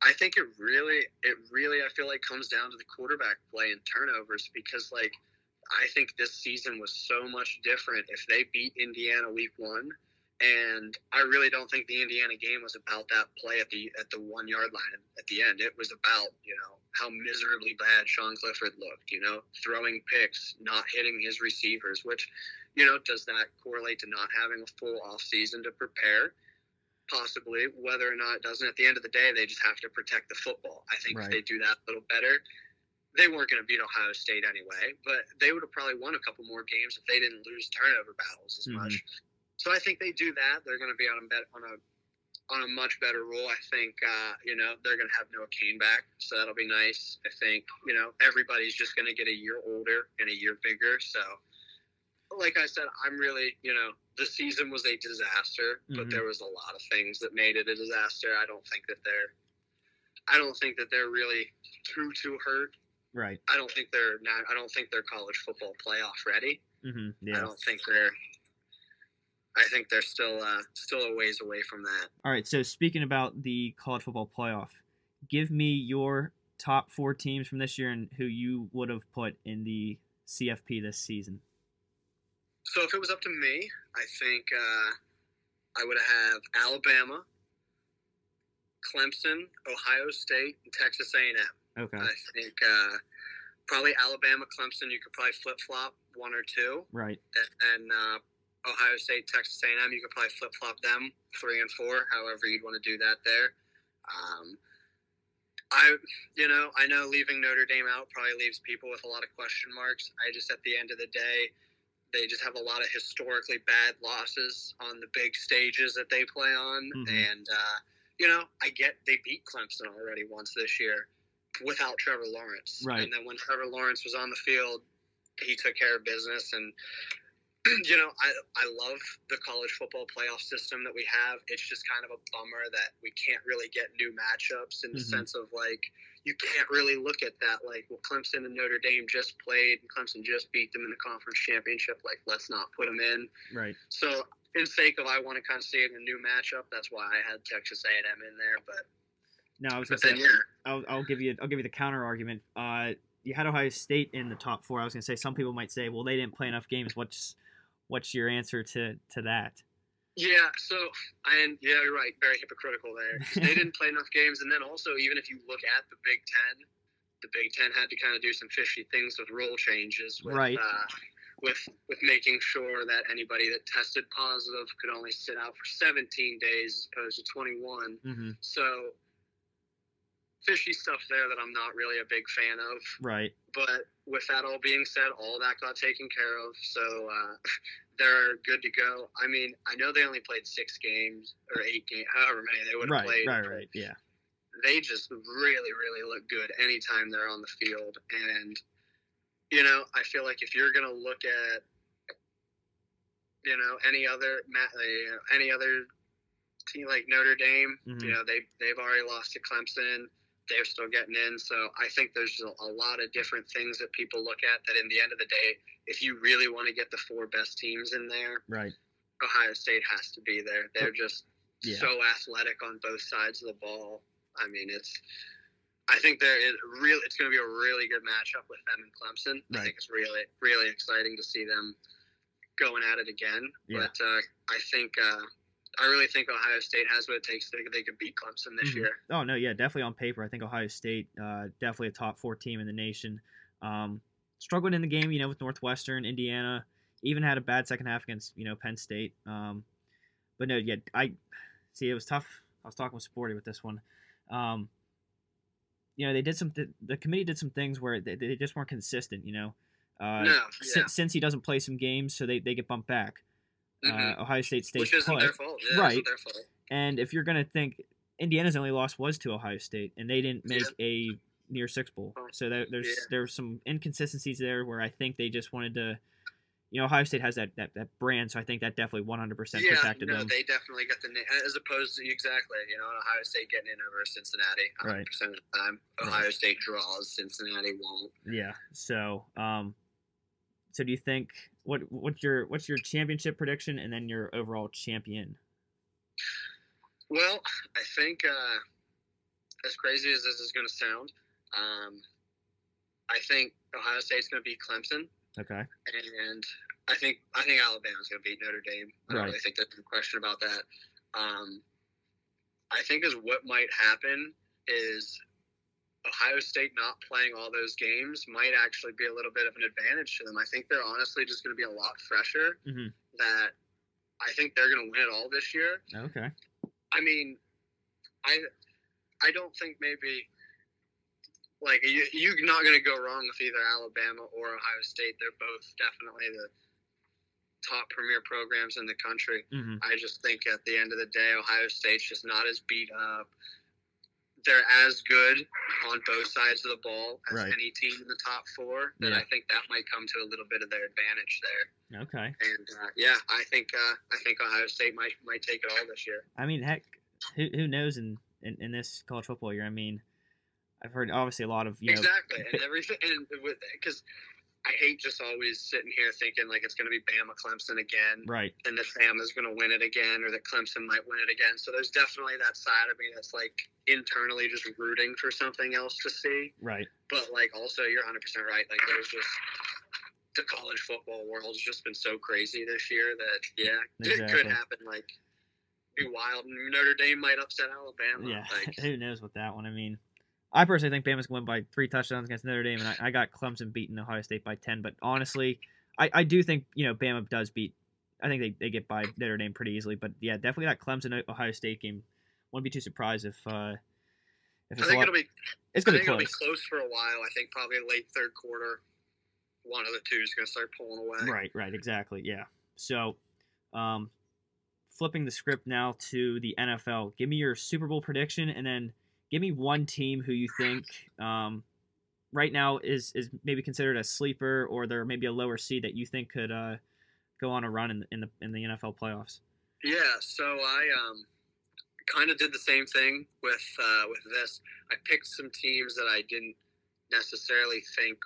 I think it really, it really, I feel like comes down to the quarterback play and turnovers because, like, I think this season was so much different if they beat Indiana week one. And I really don't think the Indiana game was about that play at the at the one yard line at the end. It was about you know how miserably bad Sean Clifford looked. You know, throwing picks, not hitting his receivers. Which, you know, does that correlate to not having a full off season to prepare? Possibly. Whether or not it doesn't, at the end of the day, they just have to protect the football. I think Right. if they do that a little better, they weren't going to beat Ohio State anyway, but they would have probably won a couple more games if they didn't lose turnover battles as Mhm. much. So I think they do that. They're going to be on a bet on a on a much better roll. I think uh, you know they're going to have Noah Cain back, so that'll be nice. I think you know everybody's just going to get a year older and a year bigger. So, like I said, I'm really you know the season was a disaster, but Mhm. there was a lot of things that made it a disaster. I don't think that they're I don't think that they're really too too hurt. Right. I don't think they're not. I don't think they're college football playoff ready. hmm I don't think they're. I think they're still uh, still a ways away from that. All right. So speaking about the college football playoff, give me your top four teams from this year and who you would have put in the CFP this season. So if it was up to me, I think uh, I would have Alabama, Clemson, Ohio State, and Texas A&M. Okay. I think uh, probably Alabama, Clemson. You could probably flip flop one or two, Right. and uh, Ohio State, Texas A&M. You could probably flip flop them three and four, however you'd want to do that there. Um, I, you know, I know leaving Notre Dame out probably leaves people with a lot of question marks. I just, at the end of the day, they just have a lot of historically bad losses on the big stages that they play on, Mhm. and uh, you know, I get they beat Clemson already once this year without Trevor Lawrence, Right. And then when Trevor Lawrence was on the field, he took care of business and you know I, I love the college football playoff system that we have it's just kind of a bummer that we can't really get new matchups in the Mhm. sense of like you can't really look at that like well clemson and notre dame just played and clemson just beat them in the conference championship like let's not put them in Right. so in sake of i want to kind of see it in a new matchup that's why i had texas a&m in there but No, I was gonna say then yeah, I'll, I'll give you I'll give you the counter argument. Uh, you had Ohio State in the top four. I was gonna say some people might say, well, they didn't play enough games. What's what's your answer to to that? Yeah, so and yeah, you're right. Very hypocritical there. They didn't play enough games, and then also even if you look at the Big Ten, the Big Ten had to kind of do some fishy things with rule changes, with, Right. Uh, with with making sure that anybody that tested positive could only sit out for 17 days as opposed to 21. Mm-hmm. So fishy stuff there that I'm not really a big fan of. Right. But with that all being said, all that got taken care of, so uh, they're good to go. I mean, I know they only played six games or eight games, however many they would have Right. played. Right. Right. Yeah. They just really, really look good anytime they're on the field, and you know, I feel like if you're gonna look at you know any other uh, any other team like Notre Dame, Mhm. you know they they've already lost to Clemson. They're still getting in, so I think there's a, a lot of different things that people look at. That in the end of the day, if you really want to get the four best teams in there, Right. Ohio State has to be there. They're just Yeah. so athletic on both sides of the ball. I mean, it's. I think there is real. It's going to be a really good matchup with them and Clemson. I think it's really, really exciting to see them going at it again. Yeah. But uh, I think, uh, I really think Ohio State has what it takes. They, they could beat Clemson this Mhm. year. Oh no, yeah, definitely on paper. I think Ohio State, uh, definitely a top four team in the nation. Um, struggled in the game, you know, with Northwestern, Indiana. Even had a bad second half against you know Penn State. Um, but no, yeah, I see it was tough. I was talking with Sporty with this one. Um, you know, they did some. The committee did some things where they, they just weren't consistent. You know, uh, no, yeah, since he doesn't play some games, so they, they get bumped back. Uh, Ohio State stays which isn't put. their fault. Yeah, Right. Right. their fault. And if you're gonna think Indiana's only loss was to Ohio State, and they didn't make Yeah. a near six bowl, Oh, so there, there's yeah. there's some inconsistencies there where I think they just wanted to, you know, Ohio State has that that, that brand, so I think that definitely 100% Yeah, protected no, them. they definitely got the na- as opposed to exactly, you know, Ohio State getting in over Cincinnati 100 Right. percent of the time. Right. Ohio State draws, Cincinnati won't. Yeah. So, um, so do you think what what's your what's your championship prediction and then your overall champion? Well, I think uh, as crazy as this is going to sound, um, I think Ohio State's going to beat Clemson, Okay. and I think I think Alabama's going to beat Notre Dame. I don't Right. really think there's a question about that. Um, I think is what might happen is Ohio State not playing all those games might actually be a little bit of an advantage to them. I think they're honestly just going to be a lot fresher. Mhm. That I think they're going to win it all this year. Okay. I mean, I I don't think maybe like you, you're not going to go wrong with either Alabama or Ohio State. They're both definitely the top premier programs in the country. hmm I just think at the end of the day, Ohio State's just not as beat up. They're as good on both sides of the ball as Right. any team in the top four. then Yeah. I think that might come to a little bit of their advantage there. Okay. And uh, yeah, I think uh, I think Ohio State might might take it all this year. I mean, heck, who, who knows in, in, in this college football year? I mean, I've heard obviously a lot of you know. exactly, and everything, and because I hate just always sitting here thinking like it's going to be Bama Clemson again, Right. and that Bama's going to win it again, or that Clemson might win it again. So there's definitely that side of me that's like internally just rooting for something else to see. Right. But like also, you're 100 percent right. Like there's just the college football world's just been so crazy this year that yeah, it could happen. Like be wild. Notre Dame might upset Alabama. Yeah. Like who knows with that one? I mean, I personally think Bama's going to win by three touchdowns against Notre Dame, and I, I got Clemson beating Ohio State by ten. But honestly, I, I do think you know Bama does beat. I think they, they get by Notre Dame pretty easily. But yeah, definitely that Clemson Ohio State game. Wouldn't be too surprised if uh if it's a think lot, it'll be it's gonna think be it'll be close. close for a while. I think probably late third quarter, one of the two is going to start pulling away. Right, right, exactly. Yeah. So, um, flipping the script now to the NFL. Give me your Super Bowl prediction, and then give me one team who you think um, right now is is maybe considered a sleeper, or they're maybe a lower seed that you think could uh, go on a run in the, in the in the NFL playoffs. Yeah. So I um, kind of did the same thing with uh, with this. I picked some teams that I didn't necessarily think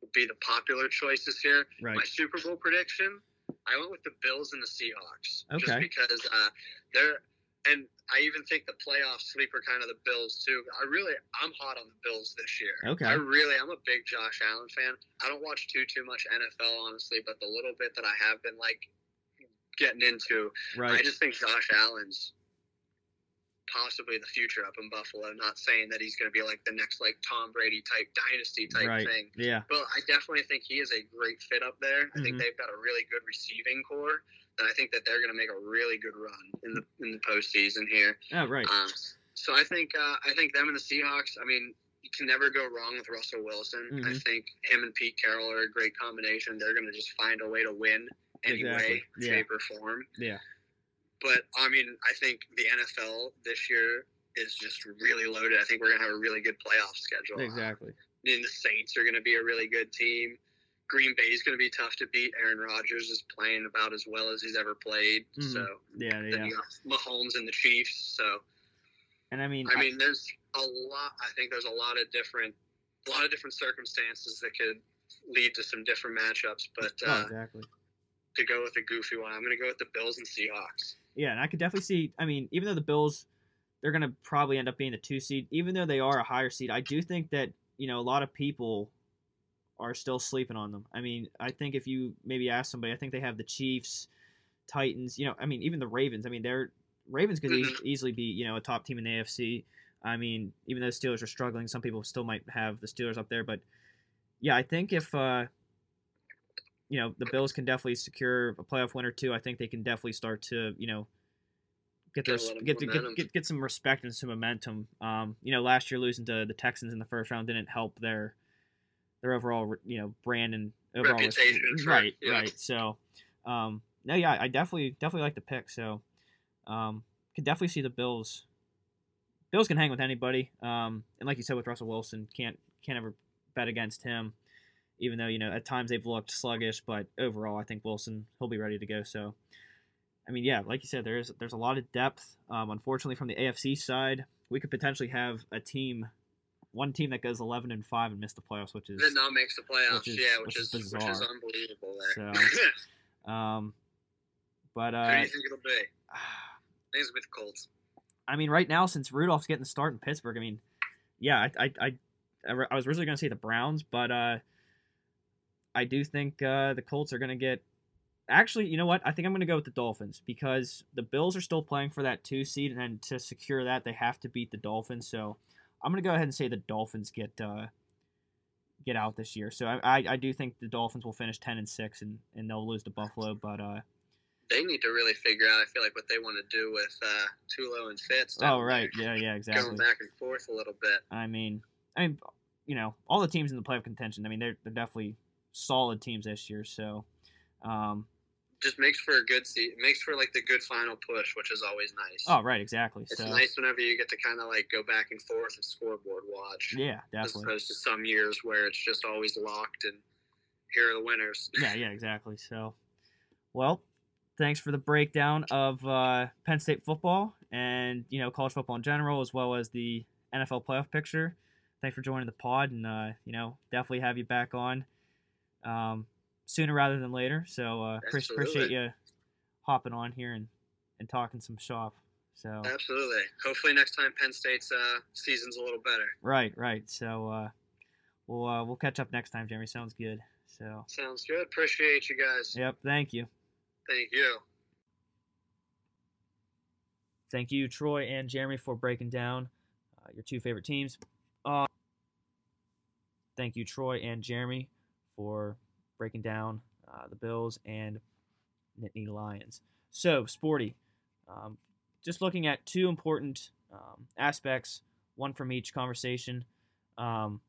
would be the popular choices here. Right. My Super Bowl prediction, I went with the Bills and the Seahawks. Just because uh, they're and I even think the playoff sleeper kind of the Bills too. I really, I'm hot on the Bills this year. Okay. I really, I'm a big Josh Allen fan. I don't watch too too much NFL honestly, but the little bit that I have been like getting into, right. I just think Josh Allen's possibly the future up in Buffalo. Not saying that he's going to be like the next like Tom Brady type dynasty type Right. thing, Yeah. but I definitely think he is a great fit up there. I think Mhm. they've got a really good receiving corps, and I think that they're going to make a really good run in the in the postseason here. Oh, right. Um, so I think uh, I think them and the Seahawks. I mean, you can never go wrong with Russell Wilson. I Mhm. think him and Pete Carroll are a great combination. They're going to just find a way to win any Exactly. Yeah. shape, or form. Yeah. But I mean, I think the NFL this year is just really loaded. I think we're going to have a really good playoff schedule. Exactly. Then the Saints are going to be a really good team. Green Bay is going to be tough to beat. Aaron Rodgers is playing about as well as he's ever played. Mhm. So Yeah. Yeah. Mahomes and the Chiefs. So And I mean, I mean, there's a lot. I think there's a lot of different, a lot of different circumstances that could lead to some different matchups. But oh, uh, exactly. to go with a goofy one, I'm going to go with the Bills and Seahawks. Yeah, and I could definitely see. I mean, even though the Bills, they're going to probably end up being the two seed, even though they are a higher seed, I do think that you know a lot of people are still sleeping on them. I mean, I think if you maybe ask somebody, I think they have the Chiefs, Titans. You know, I mean, even the Ravens. I mean, they're Ravens could eas- Mhm. easily be you know a top team in the AFC. I mean, even though the Steelers are struggling, some people still might have the Steelers up there. But yeah, I think if uh, you know the Bills can definitely secure a playoff win or two, I think they can definitely start to you know get Get their get, to, get get get some respect and some momentum. Um, you know, last year losing to the Texans in the first round didn't help their their overall you know brand and overall Reputation right, yeah. right. So, um, no, yeah, I definitely definitely like the pick. So, um, could definitely see the Bills. Bills can hang with anybody. Um, and like you said with Russell Wilson, can't can't ever bet against him. Even though you know at times they've looked sluggish, but overall I think Wilson he'll be ready to go. So, I mean, yeah, like you said, there's there's a lot of depth. Um, unfortunately, from the AFC side, we could potentially have a team, one team that goes 11 and five and miss the playoffs, which is That now makes the playoffs. which is- yeah, which which, is is, which is bizarre. unbelievable there. So, um, but Who do uh, you think it'll be? I think it's with the Colts. I mean, right now since Rudolph's getting the start in Pittsburgh, I mean, yeah, I I I, I was originally going to say the Browns, but uh, I do think uh, the Colts are going to get. Actually, you know what? I think I'm going to go with the Dolphins because the Bills are still playing for that two seed, and to secure that, they have to beat the Dolphins. So I'm going to go ahead and say the Dolphins get uh, get out this year. So I, I, I do think the Dolphins will finish ten and six, and, and they'll lose to Buffalo. But uh, They need to really figure out. I feel like what they want to do with uh, Tulo and Fitz. oh right, yeah, yeah, exactly. Going back and forth a little bit. I mean, I mean, you know, all the teams in the playoff contention. I mean, they're they're definitely solid teams this year. So, um, Just makes for a good seat. Makes for like the good final push, which is always nice. oh right, exactly. It's So, nice whenever you get to kind of like go back and forth and scoreboard watch, yeah, definitely. as opposed to some years where it's just always locked and here are the winners. Yeah, yeah, exactly. So, well, thanks for the breakdown of uh, Penn State football and you know college football in general, as well as the NFL playoff picture. Thanks for joining the pod, and uh, you know definitely have you back on um, sooner rather than later. So uh, pre- appreciate you hopping on here and, and talking some shop. So Absolutely. Hopefully next time Penn State's uh, season's a little better. right, right. So uh, we'll uh, we'll catch up next time, Jeremy. Sounds good. So Sounds good. Appreciate you guys. yep, thank you. Thank you. Thank you, Troy and Jeremy, for breaking down uh, your two favorite teams. Uh, thank you, Troy and Jeremy, for breaking down uh, the Bills and Nittany Lions. So, Sporty, um, just looking at two important um, aspects, one from each conversation. Um,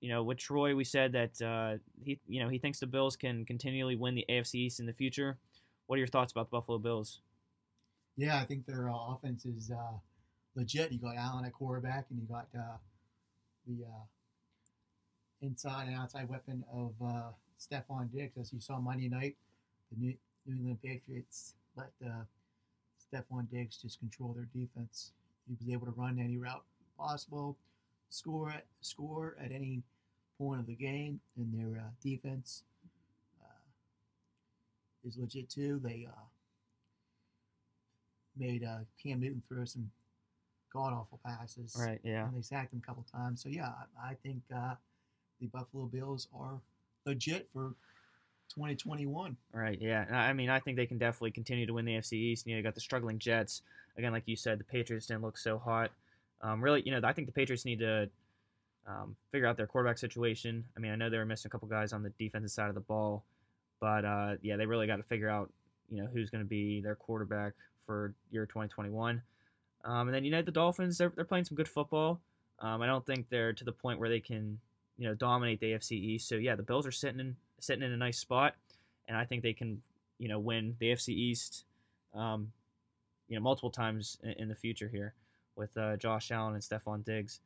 you know, with Troy, we said that uh, he, you know, he thinks the Bills can continually win the AFC East in the future. What are your thoughts about the Buffalo Bills? Yeah, I think their uh, offense is uh, legit. You got Allen at quarterback, and you got uh, the uh, inside and outside weapon of uh, Stefon Diggs. As you saw Monday night, the New, New England Patriots let uh, Stefon Diggs just control their defense. He was able to run any route possible, score at score at any point of the game, and their uh, defense uh, is legit too. They uh, made uh, Cam Newton throw some god awful passes. Right. Yeah. And they sacked him a couple times. So yeah, I, I think uh, the Buffalo Bills are legit for 2021. Right. Yeah. I mean, I think they can definitely continue to win the AFC East. You know, you got the struggling Jets. Again, like you said, the Patriots didn't look so hot. Um, really, you know, I think the Patriots need to um, figure out their quarterback situation. I mean, I know they were missing a couple guys on the defensive side of the ball, but uh, yeah, they really got to figure out, you know, who's going to be their quarterback for year 2021. Um, and then you know the Dolphins, they're, they're playing some good football. Um, I don't think they're to the point where they can, you know, dominate the AFC East. So yeah, the Bills are sitting in sitting in a nice spot, and I think they can, you know, win the AFC East, um, you know, multiple times in, in the future here with uh, Josh Allen and Stefon Diggs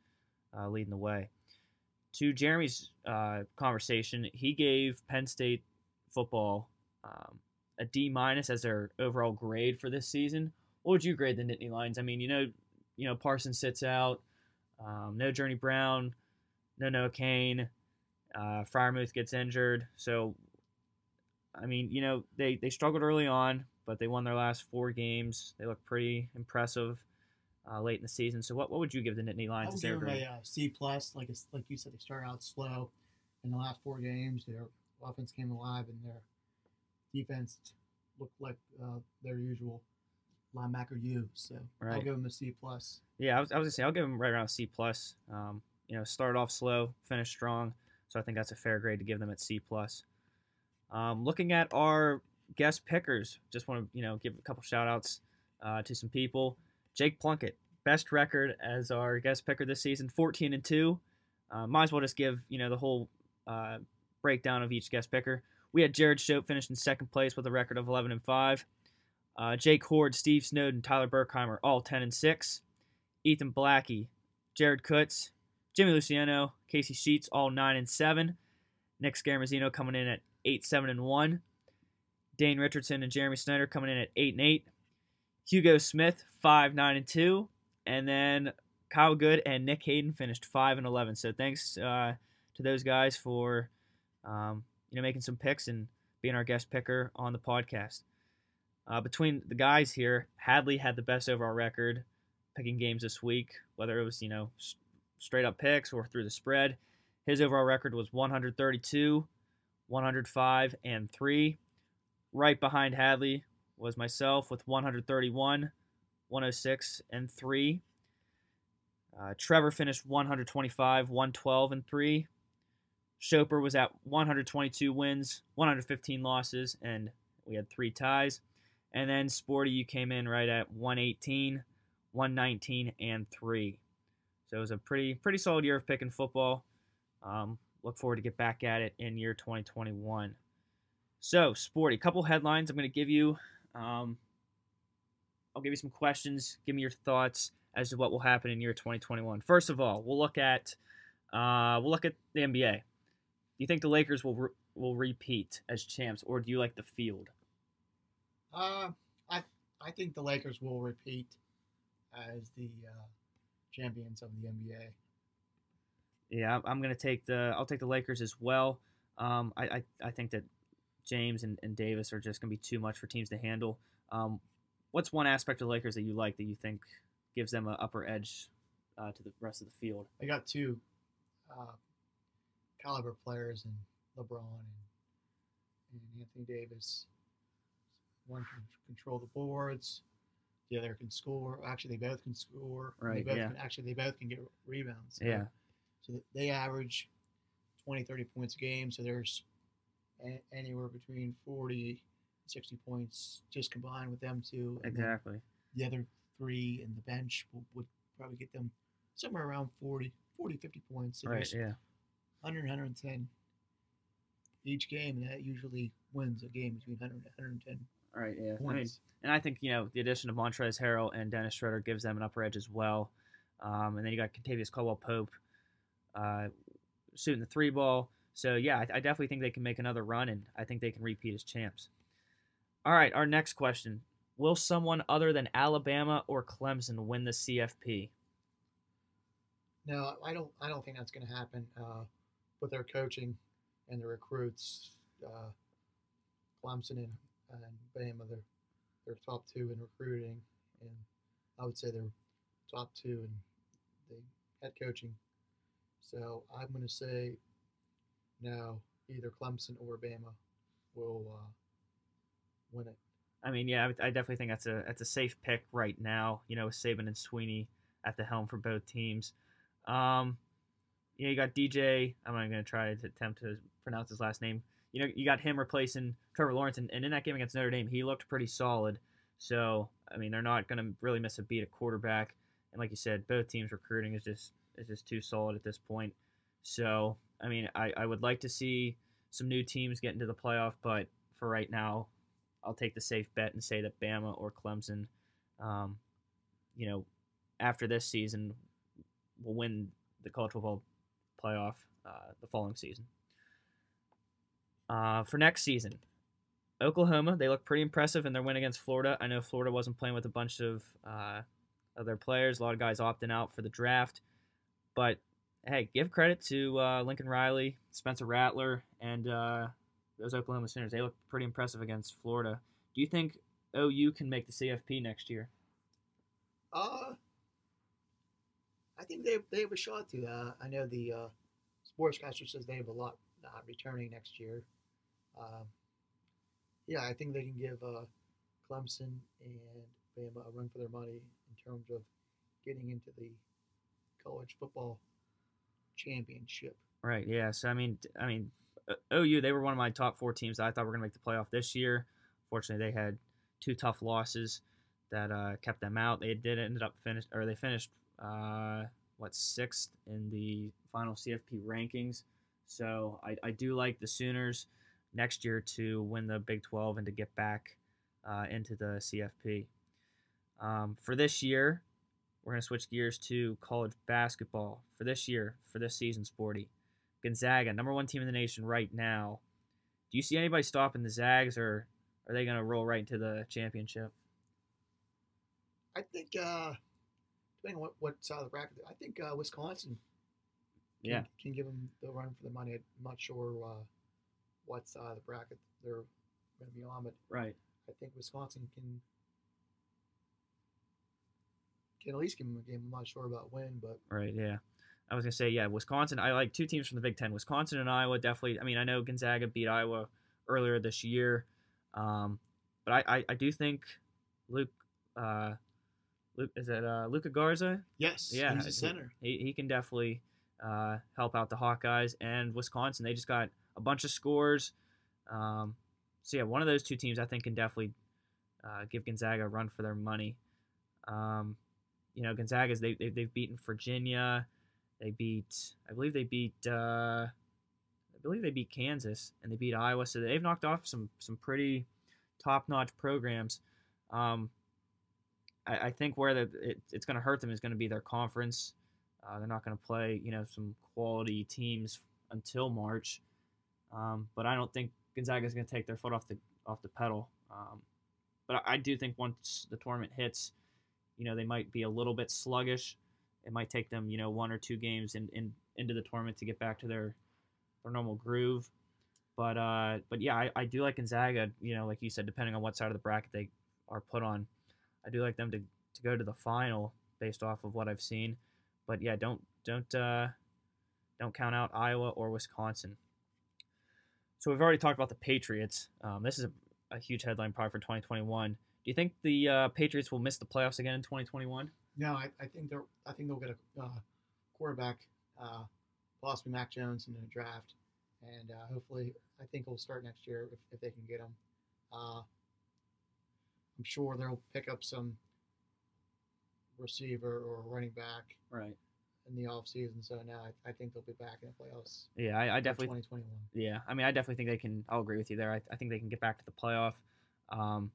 uh, leading the way. To Jeremy's uh, conversation, he gave Penn State football um, a D minus as their overall grade for this season. What would you grade the Nittany Lions? I mean, you know, you know, Parsons sits out, um, no Journey Brown, no Noah Cain, uh, Freiermuth gets injured, so I mean, you know, they they struggled early on, but they won their last four games. They look pretty impressive uh, late in the season. So, what, what would you give the Nittany I Lions? would as give them a uh, C plus. Like it's, like you said, they started out slow in the last four games. Their offense came alive, and their defense looked like uh, their usual linebacker U. So I'll give them a C plus. Yeah, I was, I was gonna say I'll give them right around a C plus. Um, you know, start off slow, finish strong, so I think that's a fair grade to give them at C plus. Um, looking at our guest pickers, just want to you know give a couple shout outs uh, to some people. Jake Plunkett, best record as our guest picker this season, 14 and two. Uh, might as well just give you know the whole uh, breakdown of each guest picker. We had Jared Shope finished in second place with a record of 11 and five. Uh, Jake Horde, Steve Snowden, Tyler Burkheimer, all 10 and six. Ethan Blackie, Jared Kutz, Jimmy Luciano, Casey Sheets, all nine and seven. Nick Scaramazino coming in at eight, seven and one. Dane Richardson and Jeremy Snyder coming in at eight and eight. Hugo Smith, five, nine and two, and then Kyle Good and Nick Hayden finished five and eleven. So thanks uh, to those guys for um, you know making some picks and being our guest picker on the podcast. Uh, between the guys here, Hadley had the best overall record picking games this week, whether it was you know straight up picks or through the spread. His overall record was 132, 105, and three. Right behind Hadley was myself with 131, 106, and three. Uh, Trevor finished 125, 112, and three. Shoper was at 122 wins, 115 losses, and we had three ties. And then Sporty, you came in right at 118, 119, and three. So it was a pretty pretty solid year of picking football. Um, look forward to get back at it in year 2021. So Sporty, couple headlines I'm going to give you. Um, I'll give you some questions. Give me your thoughts as to what will happen in year 2021. First of all, we'll look at uh, we'll look at the NBA. Do you think the Lakers will re- will repeat as champs, or do you like the field? Uh, I I think the Lakers will repeat as the uh, champions of the NBA. Yeah, I'm- I'm gonna take the I'll take the Lakers as well. Um, I, I I think that James and, and Davis are just gonna be too much for teams to handle. Um, what's one aspect of the Lakers that you like that you think gives them an upper edge uh, to the rest of the field? They got two uh, caliber players in LeBron and, and Anthony Davis. One can control the boards, the other can score. Actually, they both can score. Right, They both yeah. can, actually, they both can get rebounds. So- Yeah. So they average 20, 30 points a game. So there's a- anywhere between 40, 60 points just combined with them two. Exactly. the other three in the bench would, would probably get them somewhere around 40, 40 50 points. So Right. Yeah. 100, 110 each game, and that usually wins a game between 100 and 110 All right. Yeah. I mean, and I think you know the addition of Montrezl Harrell and Dennis Schroeder gives them an upper edge as well. Um, and then you got Kentavious Caldwell Pope uh, shooting the three ball. So yeah, I, I definitely think they can make another run, and I think they can repeat as champs. All right, our next question: Will someone other than Alabama or Clemson win the CFP? No, I don't. I don't think that's going to happen uh, with their coaching and the recruits. Uh, Clemson and, and Bama, they're they're top two in recruiting. and I would say they're top two in the head coaching. So I'm going to say now either Clemson or Bama will uh, win it. I mean, yeah, I, definitely think that's a that's a safe pick right now. You know, with Saban and Swinney at the helm for both teams. Um, yeah, you got DJ. I'm not going to try to attempt to pronounce his last name. You know, you got him replacing Trevor Lawrence, and, and in that game against Notre Dame, he looked pretty solid. So, I mean, they're not going to really miss a beat at quarterback. And like you said, both teams recruiting is just is just too solid at this point. So, I mean, I, I would like to see some new teams get into the playoff, but for right now, I'll take the safe bet and say that Bama or Clemson, um, you know, after this season, will win the college football playoff uh, the following season. Uh, for next season, Oklahoma, they look pretty impressive in their win against Florida. I know Florida wasn't playing with a bunch of uh, other players, a lot of guys opting out for the draft. But hey, give credit to uh, Lincoln Riley, Spencer Rattler, and uh, those Oklahoma Sooners. They look pretty impressive against Florida. Do you think OU can make the CFP next year? Uh, I think they they have a shot to. Uh, I know the uh, sportscaster says they have a lot uh, returning next year. Um, yeah, I think they can give uh, Clemson and Bama a run for their money in terms of getting into the college football championship. Right. Yeah. So I mean, I mean, OU they were one of my top four teams that I thought were going to make the playoff this year. Fortunately, they had two tough losses that uh, kept them out. They did ended up finished or they finished uh, what sixth in the final CFP rankings. So I, I do like the Sooners next year to win the Big 12 and to get back uh, into the CFP. Um, for this year, we're going to switch gears to college basketball. For this year, for this season, Sporty. Gonzaga, number one team in the nation right now. Do you see anybody stopping the Zags, or are they going to roll right into the championship? I think, uh, depending on what, what side of the bracket, I think uh, Wisconsin can, Yeah. can give them the run for the money. I'm not sure uh, what side of the bracket they're going to be on, but Right. I think Wisconsin can can at least give them a game. I'm not sure about when, but Right, yeah. I was gonna say, yeah, Wisconsin. I like two teams from the Big Ten. Wisconsin and Iowa definitely. I mean, I know Gonzaga beat Iowa earlier this year, um, but I, I, I do think Luke, uh, Luke is it uh, Luka Garza? yes, Yeah, he's a he- center. He, he can definitely uh, help out the Hawkeyes and Wisconsin. They just got a bunch of scores. Um, so yeah, one of those two teams I think can definitely uh, give Gonzaga a run for their money. Um, you know, Gonzaga's they, they they've beaten Virginia. They beat I believe they beat uh, I believe they beat Kansas and they beat Iowa. So they've knocked off some some pretty top notch programs. Um, I, I think where the, it, it's going to hurt them is going to be their conference. Uh, they're not going to play, you know, some quality teams until March. Um, but I don't think Gonzaga is going to take their foot off the off the pedal. Um, but I, I do think once the tournament hits, you know, they might be a little bit sluggish. It might take them, you know, one or two games in, in into the tournament to get back to their their normal groove. But uh, but yeah, I, I do like Gonzaga. You know, like you said, depending on what side of the bracket they are put on, I do like them to, to go to the final based off of what I've seen. But yeah, don't don't uh, don't count out Iowa or Wisconsin. So we've already talked about the Patriots. Um, this is a, a huge headline probably for 2021. Do you think the uh, Patriots will miss the playoffs again in 2021? No, I, I think they're. I think they'll get a uh, quarterback, uh, possibly Mac Jones in the draft, and uh, hopefully, I think he'll start next year if, if they can get him. Uh, I'm sure they'll pick up some receiver or running back Right. In the offseason. So now I, I think they'll be back in the playoffs. Yeah, I, I definitely 2021. Yeah, I mean, I definitely think they can. I'll agree with you there. I, I think they can get back to the playoff. Um,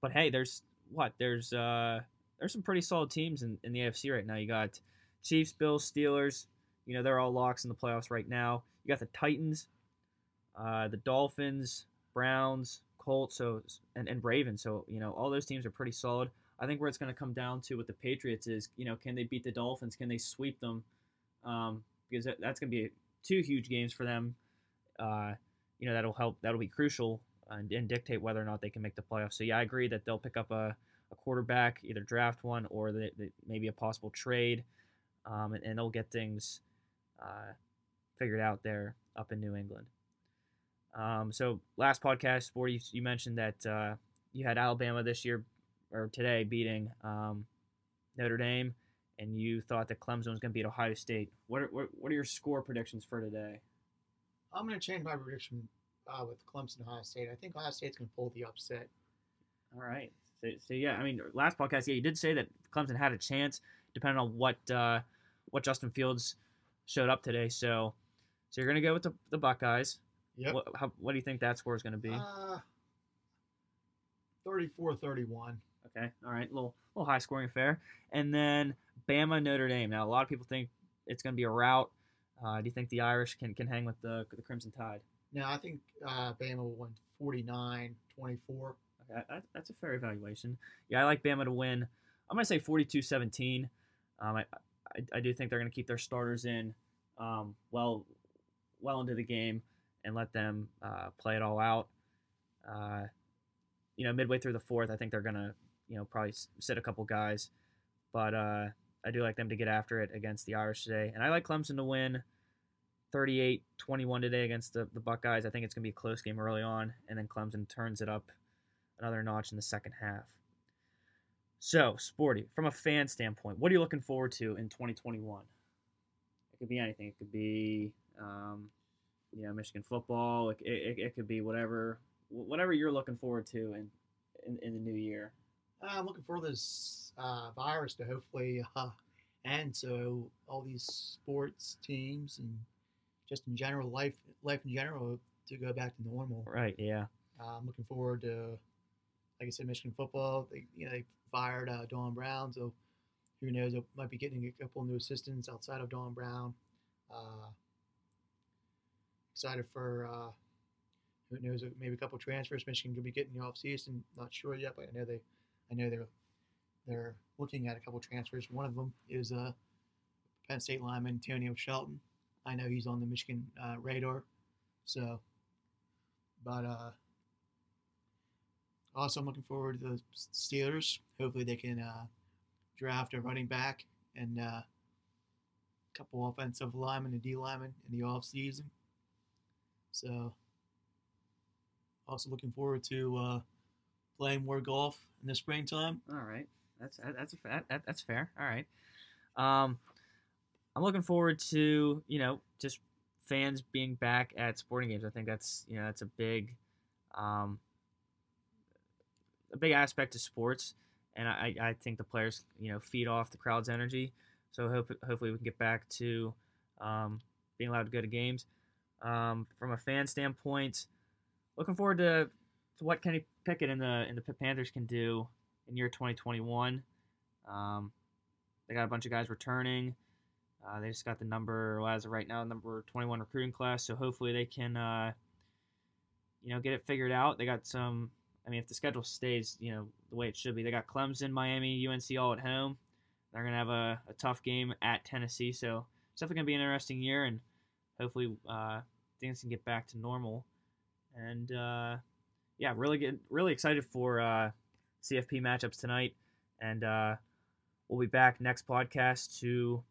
but hey, there's what? There's uh, there's some pretty solid teams in, in the AFC right now. You got Chiefs, Bills, Steelers. You know, they're all locks in the playoffs right now. You got the Titans, uh, the Dolphins, Browns, Colts, so and, and Ravens. So you know, all those teams are pretty solid. I think where it's going to come down to with the Patriots is, you know, can they beat the Dolphins? Can they sweep them? Um, because that, that's going to be two huge games for them. Uh, you know, that'll help. That'll be crucial and, and dictate whether or not they can make the playoffs. So yeah, I agree that they'll pick up a, a quarterback, either draft one or maybe a possible trade, um, and, and, they'll get things uh, figured out there up in New England. Um, so last podcast, Sporty, you mentioned that uh, you had Alabama this year or today beating um, Notre Dame, and you thought that Clemson was going to beat Ohio State. What are, what, what are your score predictions for today? I'm going to change my prediction uh, with Clemson Ohio State. I think Ohio State's going to pull the upset. All right. So, so, yeah, I mean, last podcast, yeah, you did say that Clemson had a chance, depending on what uh, what Justin Fields showed up today. So, so you're going to go with the, the Buckeyes. Yep. What, how, what do you think that score is going to be? Uh, 34-31. Okay. All right. A little, little high scoring affair. And then Bama Notre Dame. Now, a lot of people think it's going to be a rout. Uh, do you think the Irish can, can hang with the, the Crimson Tide? No, I think uh, Bama will win 49 24. Okay, that, that's a fair evaluation. Yeah, I like Bama to win. I'm going to say 42 17. Um, I, I, I, do think they're going to keep their starters in um, well well into the game and let them uh, play it all out. Uh, you know, midway through the fourth, I think they're going to, you know, probably sit a couple guys. But uh, I do like them to get after it against the Irish today. And I like Clemson to win 38 21 today against the, the Buckeyes. I think it's going to be a close game early on, and then Clemson turns it up another notch in the second half. So, Sporty, from a fan standpoint, what are you looking forward to in 2021? It could be anything. It could be, um, you know, Michigan football. It, it, it, could be whatever whatever you're looking forward to in, in, in the new year. I'm looking for this uh, virus to hopefully uh, end so all these sports teams and just in general life life in general to go back to normal. Right. Yeah. Uh, I'm looking forward to, like I said, Michigan football. They you know they fired uh, Don Brown, so who knows? They might be getting a couple new assistants outside of Don Brown. Uh, excited for uh, who knows? Maybe a couple transfers. Michigan could be getting the offseason. Not sure yet, but I know they, I know they're they're looking at a couple transfers. One of them is uh, Penn State lineman Antonio Shelton. I know he's on the Michigan uh, radar. So, but uh, also I'm looking forward to the Steelers. Hopefully they can uh, draft a running back and uh, a couple offensive linemen and D linemen in the off season. So, also looking forward to playing more golf in the springtime. All right, that's that's a, that's fair. All right. Um, I'm looking forward to you know just fans being back at sporting games. I think that's you know that's a big, um, a big aspect to sports, and I, I think the players you know feed off the crowd's energy. So hope hopefully we can get back to um, being allowed to go to games. Um, from a fan standpoint, looking forward to what Kenny Pickett and the and the Panthers can do in year 2021. Um, they got a bunch of guys returning. Uh, they just got the number, well, as of right now, number 21 recruiting class. So hopefully they can, uh, you know, get it figured out. They got some. I mean, if the schedule stays, you know, the way it should be, they got Clemson, Miami, UNC all at home. They're gonna have a, a tough game at Tennessee. So it's definitely gonna be an interesting year, and hopefully uh, things can get back to normal. And uh, yeah, really get really excited for uh, CFP matchups tonight, and uh, we'll be back next podcast to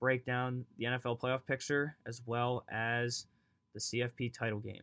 break down the NFL playoff picture as well as the CFP title game.